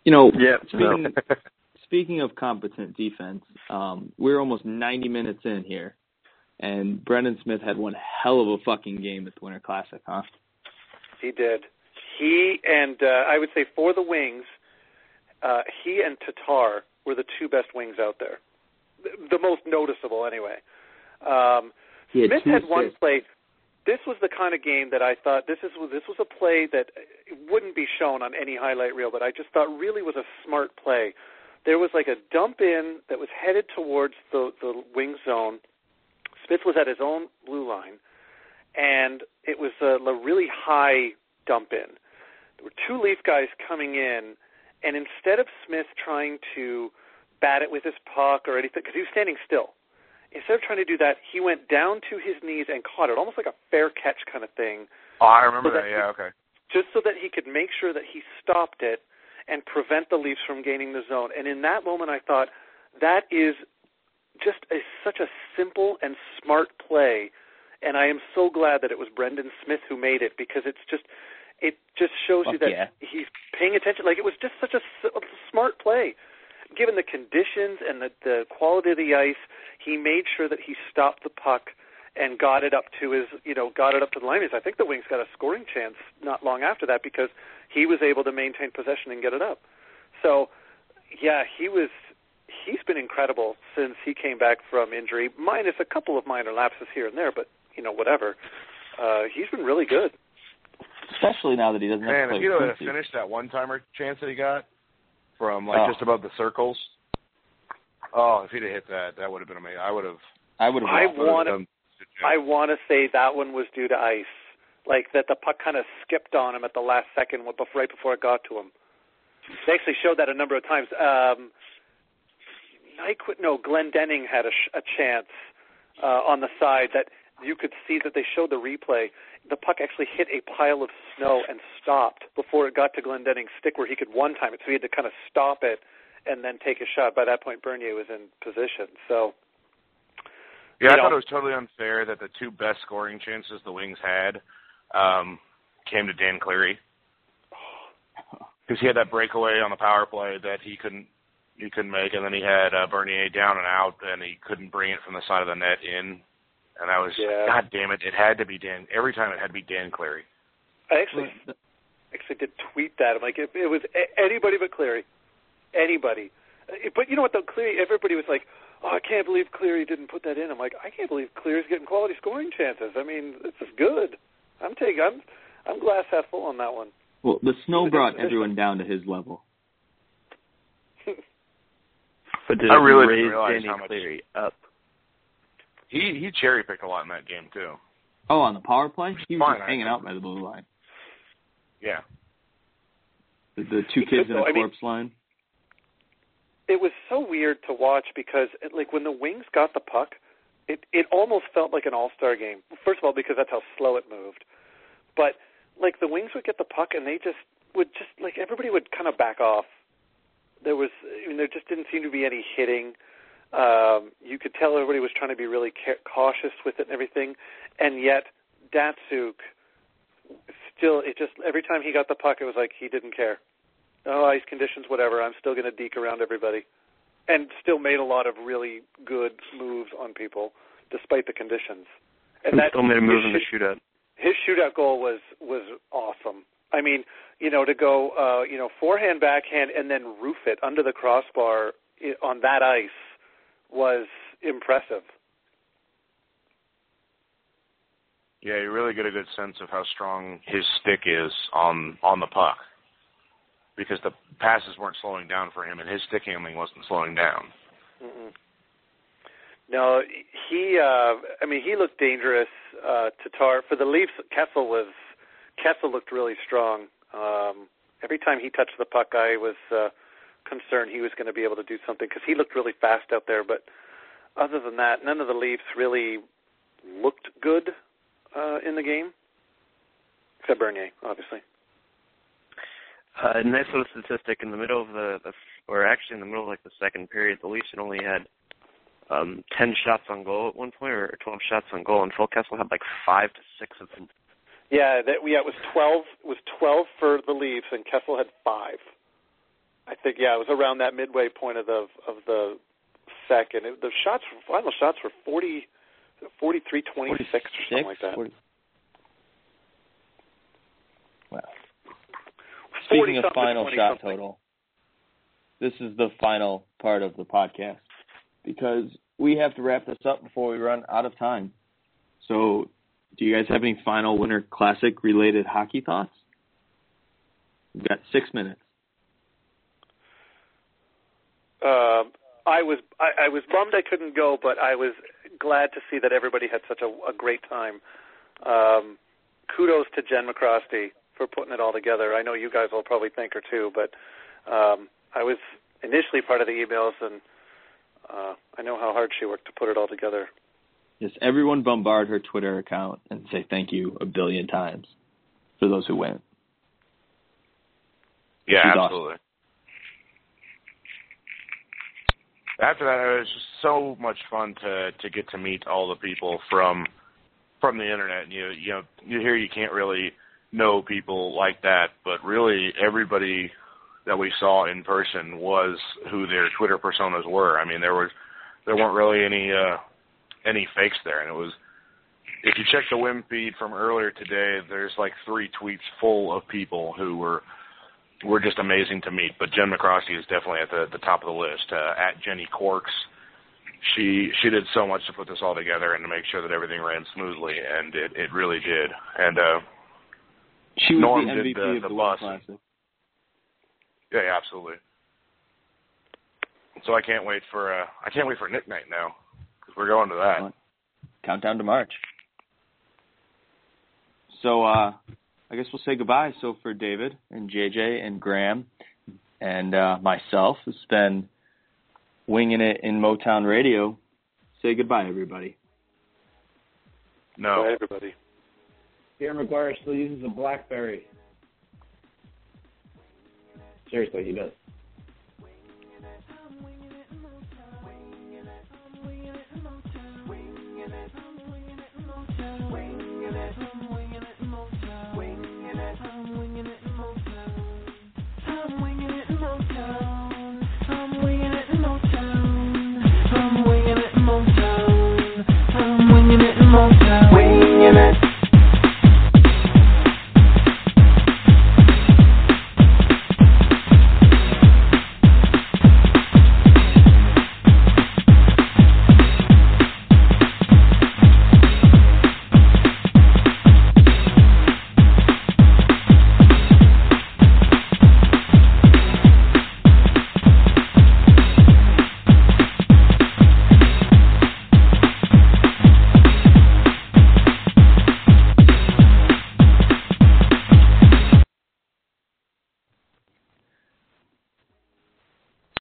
You know, Yeah, speaking no. speaking of competent defense, um, we're almost 90 minutes in here, and Brendan Smith had one hell of a fucking game at the Winter Classic, huh? He did. He and uh, I would say for the wings, uh, he and Tatar were the two best wings out there, the, the most noticeable anyway. Um, He had Smith had one play. This was the kind of game that I thought this is this was a play that wouldn't be shown on any highlight reel, but I just thought really was a smart play. There was like a dump in that was headed towards the the wing zone. Smith was at his own blue line, and it was a, a really high dump in. There were two Leaf guys coming in, and instead of Smith trying to bat it with his puck or anything, because he was standing still, instead of trying to do that, he went down to his knees and caught it, almost like a fair catch kind of thing, Oh, I remember So that. that- Yeah, okay. just so that he could make sure that he stopped it and prevent the Leafs from gaining the zone. And in that moment, I thought that is just a, such a simple and smart play. And I am so glad that it was Brendan Smith who made it because it's just it just shows you that yeah. he's paying attention. Like it was just such a, s- a smart play, given the conditions and the the quality of the ice. He made sure that he stopped the puck and got it up to his, you know, got it up to the line. I think the Wings got a scoring chance not long after that because he was able to maintain possession and get it up. So, yeah, he was. He's been incredible since he came back from injury, minus a couple of minor lapses here and there, but you know, whatever. Uh, he's been really good. Especially now that he doesn't have Man, to play if he'd with have finished that one timer chance that he got from like Oh. just above the circles. Oh, if he'd have hit that, that would have been amazing. I would have. I would have. I want to. I want to say that one was due to ice, like that the puck kind of skipped on him at the last second, right before it got to him. They actually showed that a number of times. Um, Nyquist, no, Glendening had a, sh- a chance uh, on the side that you could see that they showed the replay. The puck actually hit a pile of snow and stopped before it got to Glendening's stick, where he could one time it. So he had to kind of stop it and then take a shot. By that point, Bernier was in position. So Yeah, I know- thought it was totally unfair that the two best scoring chances the Wings had um, came to Dan Cleary because he had that breakaway on the power play that he couldn't he couldn't make, and then he had uh, Bernier down and out, and he couldn't bring it from the side of the net in. And I was, Yeah. God damn it! It had to be Dan. Every time it had to be Dan Cleary. I actually actually did tweet that. I'm like, if it was anybody but Cleary, anybody. Uh, But you know what? Though Cleary, everybody was like, "Oh, I can't believe Cleary didn't put that in." I'm like, I can't believe Cleary's getting quality scoring chances. I mean, this is good. I'm taking. I'm I'm glass half full on that one. Well, the snow Even brought everyone down to his level. But did I really raise didn't realize Danny how much- Cleary up? He he cherry picked a lot in that game too. Oh, on the power play, he was Fine, just hanging out by the blue line. Yeah. The, the two He kids could, in though. a I mean- corpse line. it was so weird to watch because it, like when the Wings got the puck, it it almost felt like an All-Star game. First of all, because that's how slow it moved, but like the Wings would get the puck and they just would just like everybody would kind of back off. There was I mean, there just didn't seem to be any hitting. Um, you could tell everybody was trying to be really ca- cautious with it and everything, and yet Datsyuk still it just every time he got the puck it was like he didn't care oh, ice conditions, whatever. I'm still going to deke around everybody, and still made a lot of really good moves on people despite the conditions. And that still made a move in the shootout. his shootout goal was was awesome. I mean, you know, to go, uh, you know, forehand, backhand, and then roof it under the crossbar i- on that ice was impressive. Yeah, you really get a good sense of how strong his stick is on on the puck. Because the passes weren't slowing down for him and his stick handling wasn't slowing down. Mm-mm. No, he. Uh, I mean, he looked dangerous. Uh, Tatar for the Leafs. Kessel was. Kessel looked really strong. Um, every time he touched the puck, I was uh, concerned he was going to be able to do something because he looked really fast out there. But other than that, none of the Leafs really looked good uh, in the game, except Bernier, obviously. Uh, a nice little statistic in the middle of the, the, or actually in the middle of like the second period, the Leafs had only had um, ten shots on goal at one point, or twelve shots on goal, and Phil Kessel had like five to six of them. Yeah, that yeah, it was twelve. It was twelve for the Leafs, and Kessel had five. I think yeah, it was around that midway point of the of the second. It, the shots, final shots were forty, forty-three, twenty-six, or something like that. 40 Wow. Speaking of final shot something. total, this is the final part of the podcast because we have to wrap this up before we run out of time. So, do you guys have any final Winter Classic related hockey thoughts? We've got six minutes. Um, I was I, I was bummed I couldn't go, but I was glad to see that everybody had such a, a great time. Um, kudos to Jen McCrosty for putting it all together. I know you guys will probably think her too, but um, I was initially part of the emails, and uh, I know how hard she worked to put it all together. Yes, everyone bombard her Twitter account and say thank you a billion times for those who went. Yeah, She's awesome. absolutely. After that, it was just so much fun to to get to meet all the people from from the internet. And you you know you hear you can't really know people like that, but really everybody that we saw in person was who their Twitter personas were. I mean, there was there weren't really any uh any fakes there, and it was. If you check the Wim feed from earlier today, there's like three tweets full of people who were were just amazing to meet. But Jen McCrosky is definitely at the the top of the list. Uh, at Jenny Quarks, she she did so much to put this all together and to make sure that everything ran smoothly, and it it really did. And uh, She was Norm the did MVP the- of the the bus. Classic. yeah, yeah, absolutely. So I can't wait for uh, I can't wait for Nick Night now because we're going to that. Countdown to March. So uh I guess we'll say goodbye. So for David and JJ and Graham and uh, myself, it's been winging it in Motown Radio. Say goodbye, everybody. No. Bye, everybody. Dan McGuire still uses a BlackBerry. Seriously, he does. Winging it, winging it in Motown. It.